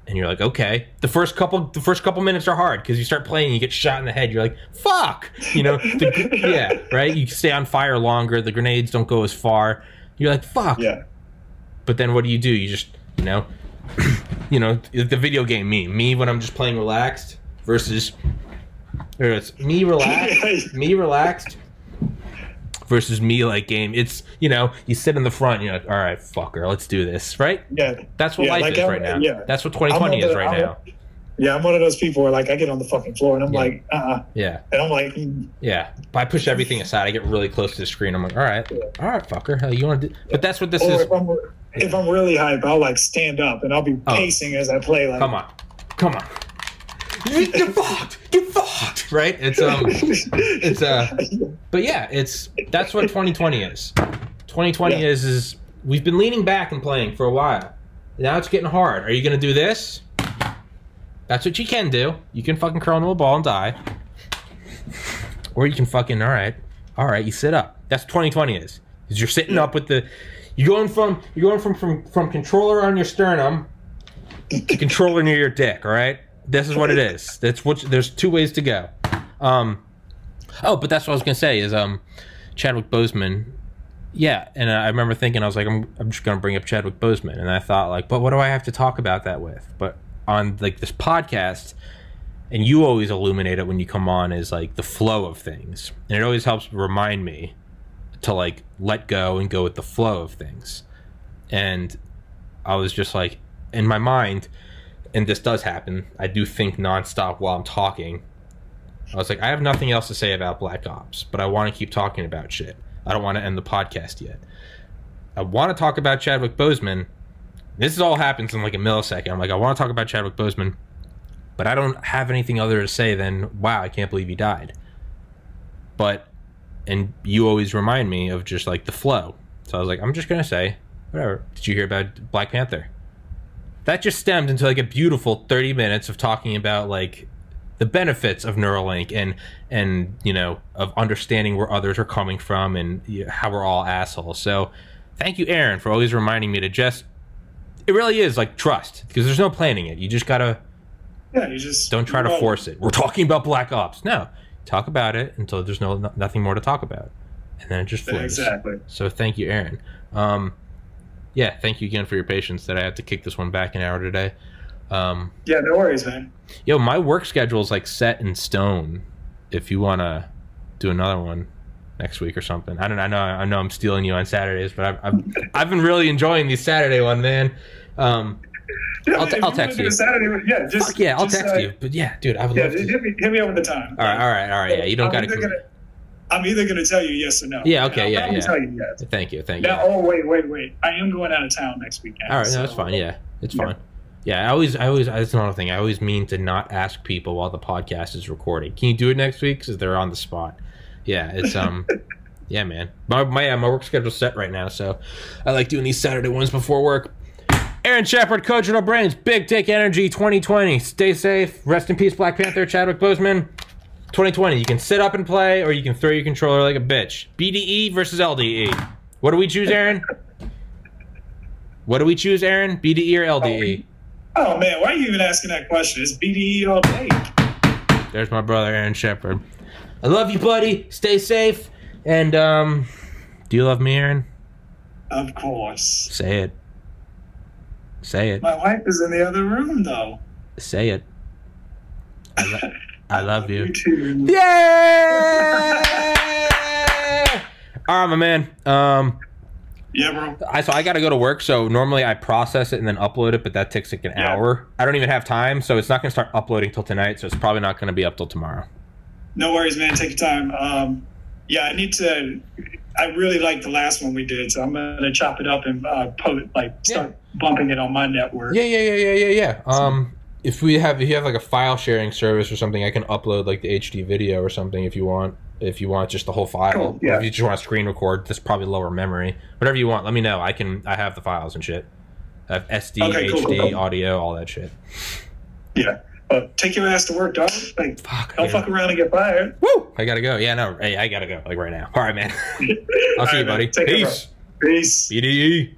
And you're like, okay. The first couple, the first couple minutes are hard because you start playing, and you get shot in the head. You're like, fuck. You know, the, yeah, right. You stay on fire longer. The grenades don't go as far. You're like, fuck. yeah. But then what do you do? You just, you know, you know, the video game me, me when I'm just playing relaxed versus, or it's me relaxed, me relaxed versus me like game. It's you know, you sit in the front. You're like, all right, fucker, let's do this, right? Yeah. That's what Yeah, life like is I'm- right now. yeah. That's what 2020 on is right I'm- now. Yeah, I'm one of those people where like I get on the fucking floor and I'm Yeah. like, uh, Yeah, and I'm like, mm, yeah. But I push everything aside. I get really close to the screen. I'm like, all right, Yeah. all right, fucker. Hell, you want to? do But that's what this or is. if I'm if I'm really hype, I'll like stand up and I'll be Oh. pacing as I play. Like, Come on, come on. Get fucked. Get fucked. Right? It's um. It's uh. But yeah, it's that's what 2020 is. 2020 Yeah. is is we've been leaning back and playing for a while. Now it's getting hard. Are you gonna do this? That's what you can do. You can fucking curl into a ball and die. Or you can fucking all right, all right. You sit up. That's what 2020 is. Is you're sitting up with the. You're going from you're going from from from controller on your sternum to controller near your dick. All right. This is what it is. That's what. There's two ways to go. Um. Oh, but that's what I was gonna say is um, Chadwick Boseman. Yeah, and I remember thinking I was like, I'm, I'm just gonna bring up Chadwick Boseman, and I thought like, but what do I have to talk about that with? But on like this podcast, and you always illuminate it when you come on is like the flow of things, and it always helps remind me to like let go and go with the flow of things. And I was just like, in my mind, and this does happen. I do think nonstop while I'm talking. I was like, I have nothing else to say about Black Ops, but I want to keep talking about shit. I don't want to end the podcast yet. I want to talk about Chadwick Boseman. This all happens in like a millisecond. I'm like, I want to talk about Chadwick Boseman, but I don't have anything other to say than, wow, I can't believe he died. But, and you always remind me of just like the flow. So I was like, I'm just going to say, whatever. Did you hear about Black Panther? That just stemmed into like a beautiful 30 minutes of talking about like the benefits of Neuralink and and you know of understanding where others are coming from and you know, how we're all assholes. So thank you, Aaron, for always reminding me to just. It really is like trust because there's no planning it. You just gotta yeah, you just don't try to force it. We're talking about Black Ops. No, talk about it until there's no no- nothing more to talk about, and then it just flows. Exactly. So thank you, Aaron. Um, yeah, thank you again for your patience that I had to kick this one back an hour today. Um, Yeah, no worries, man. yo, my work schedule is like set in stone. If you want to do another one next week or something, I don't. I know. I know I'm stealing you on Saturdays, but I've I've, I've been really enjoying these Saturday one, man. Um, Yeah, I'll t- I'll wanna text you. Saturday, yeah, just fuck yeah, I'll just, text uh, you. But yeah, dude, I would Yeah, love to. hit me, hit me up with the time. All right, all right, all right. Yeah, you don't got to. I'm either gonna tell you yes or no. Yeah, okay, yeah, yeah. Tell you yes. Thank you, thank you. Oh wait, wait, wait! I am going out of town next weekend. All right, no, that's fine. Yeah, it's Yeah. fine. Yeah, I always, I always, that's another thing. I always mean to not ask people while the podcast is recording. Can you do it next week? Because they're on the spot. Yeah, it's um, yeah, man. My my my work schedule's set right now, so I like doing these Saturday ones before work. Aaron Shepard, Cogito Brains, Big Take Energy 2020. Stay safe. Rest in peace, Black Panther, Chadwick Boseman. 2020. You can sit up and play, or you can throw your controller like a bitch. BDE versus LDE. What do we choose, Aaron? What do we choose, Aaron? BDE or LDE? Oh man, why are you even asking that question? It's BDE all day. There's my brother, Aaron Shepard. I love you, buddy. Stay safe. And um, do you love me, Aaron? Of course. Say it. Say it. My wife is in the other room though. Say it. I, lo- I love you. You. Yeah. All right, my man. Um, Yeah, bro. I so I got to go to work. So normally I process it and then upload it, but that takes like an Yeah. hour. I don't even have time, so it's not going to start uploading till tonight. So it's probably not going to be up till tomorrow. No worries, man. Take your time. Um, yeah, I need to. I really like the last one we did, so I'm gonna chop it up and uh, post, like start bumping it on my network. Yeah, yeah, yeah, yeah, yeah, yeah. Um, if we have if you have like a file sharing service or something, I can upload like the HD video or something if you want. If you want just the whole file, Cool, yeah. if you just want to screen record, that's probably lower memory. Whatever you want, let me know. I can. I have the files and shit. I have SD, Okay, cool, HD, cool, audio, all that shit. Yeah. Uh, take your ass to work, dog. Like, Fuck. Don't fuck around and get fired. Woo! I gotta go. Yeah, no. Hey, I gotta go. Like right now. All right, man. I'll see right, you, buddy. Peace. Peace. BDE.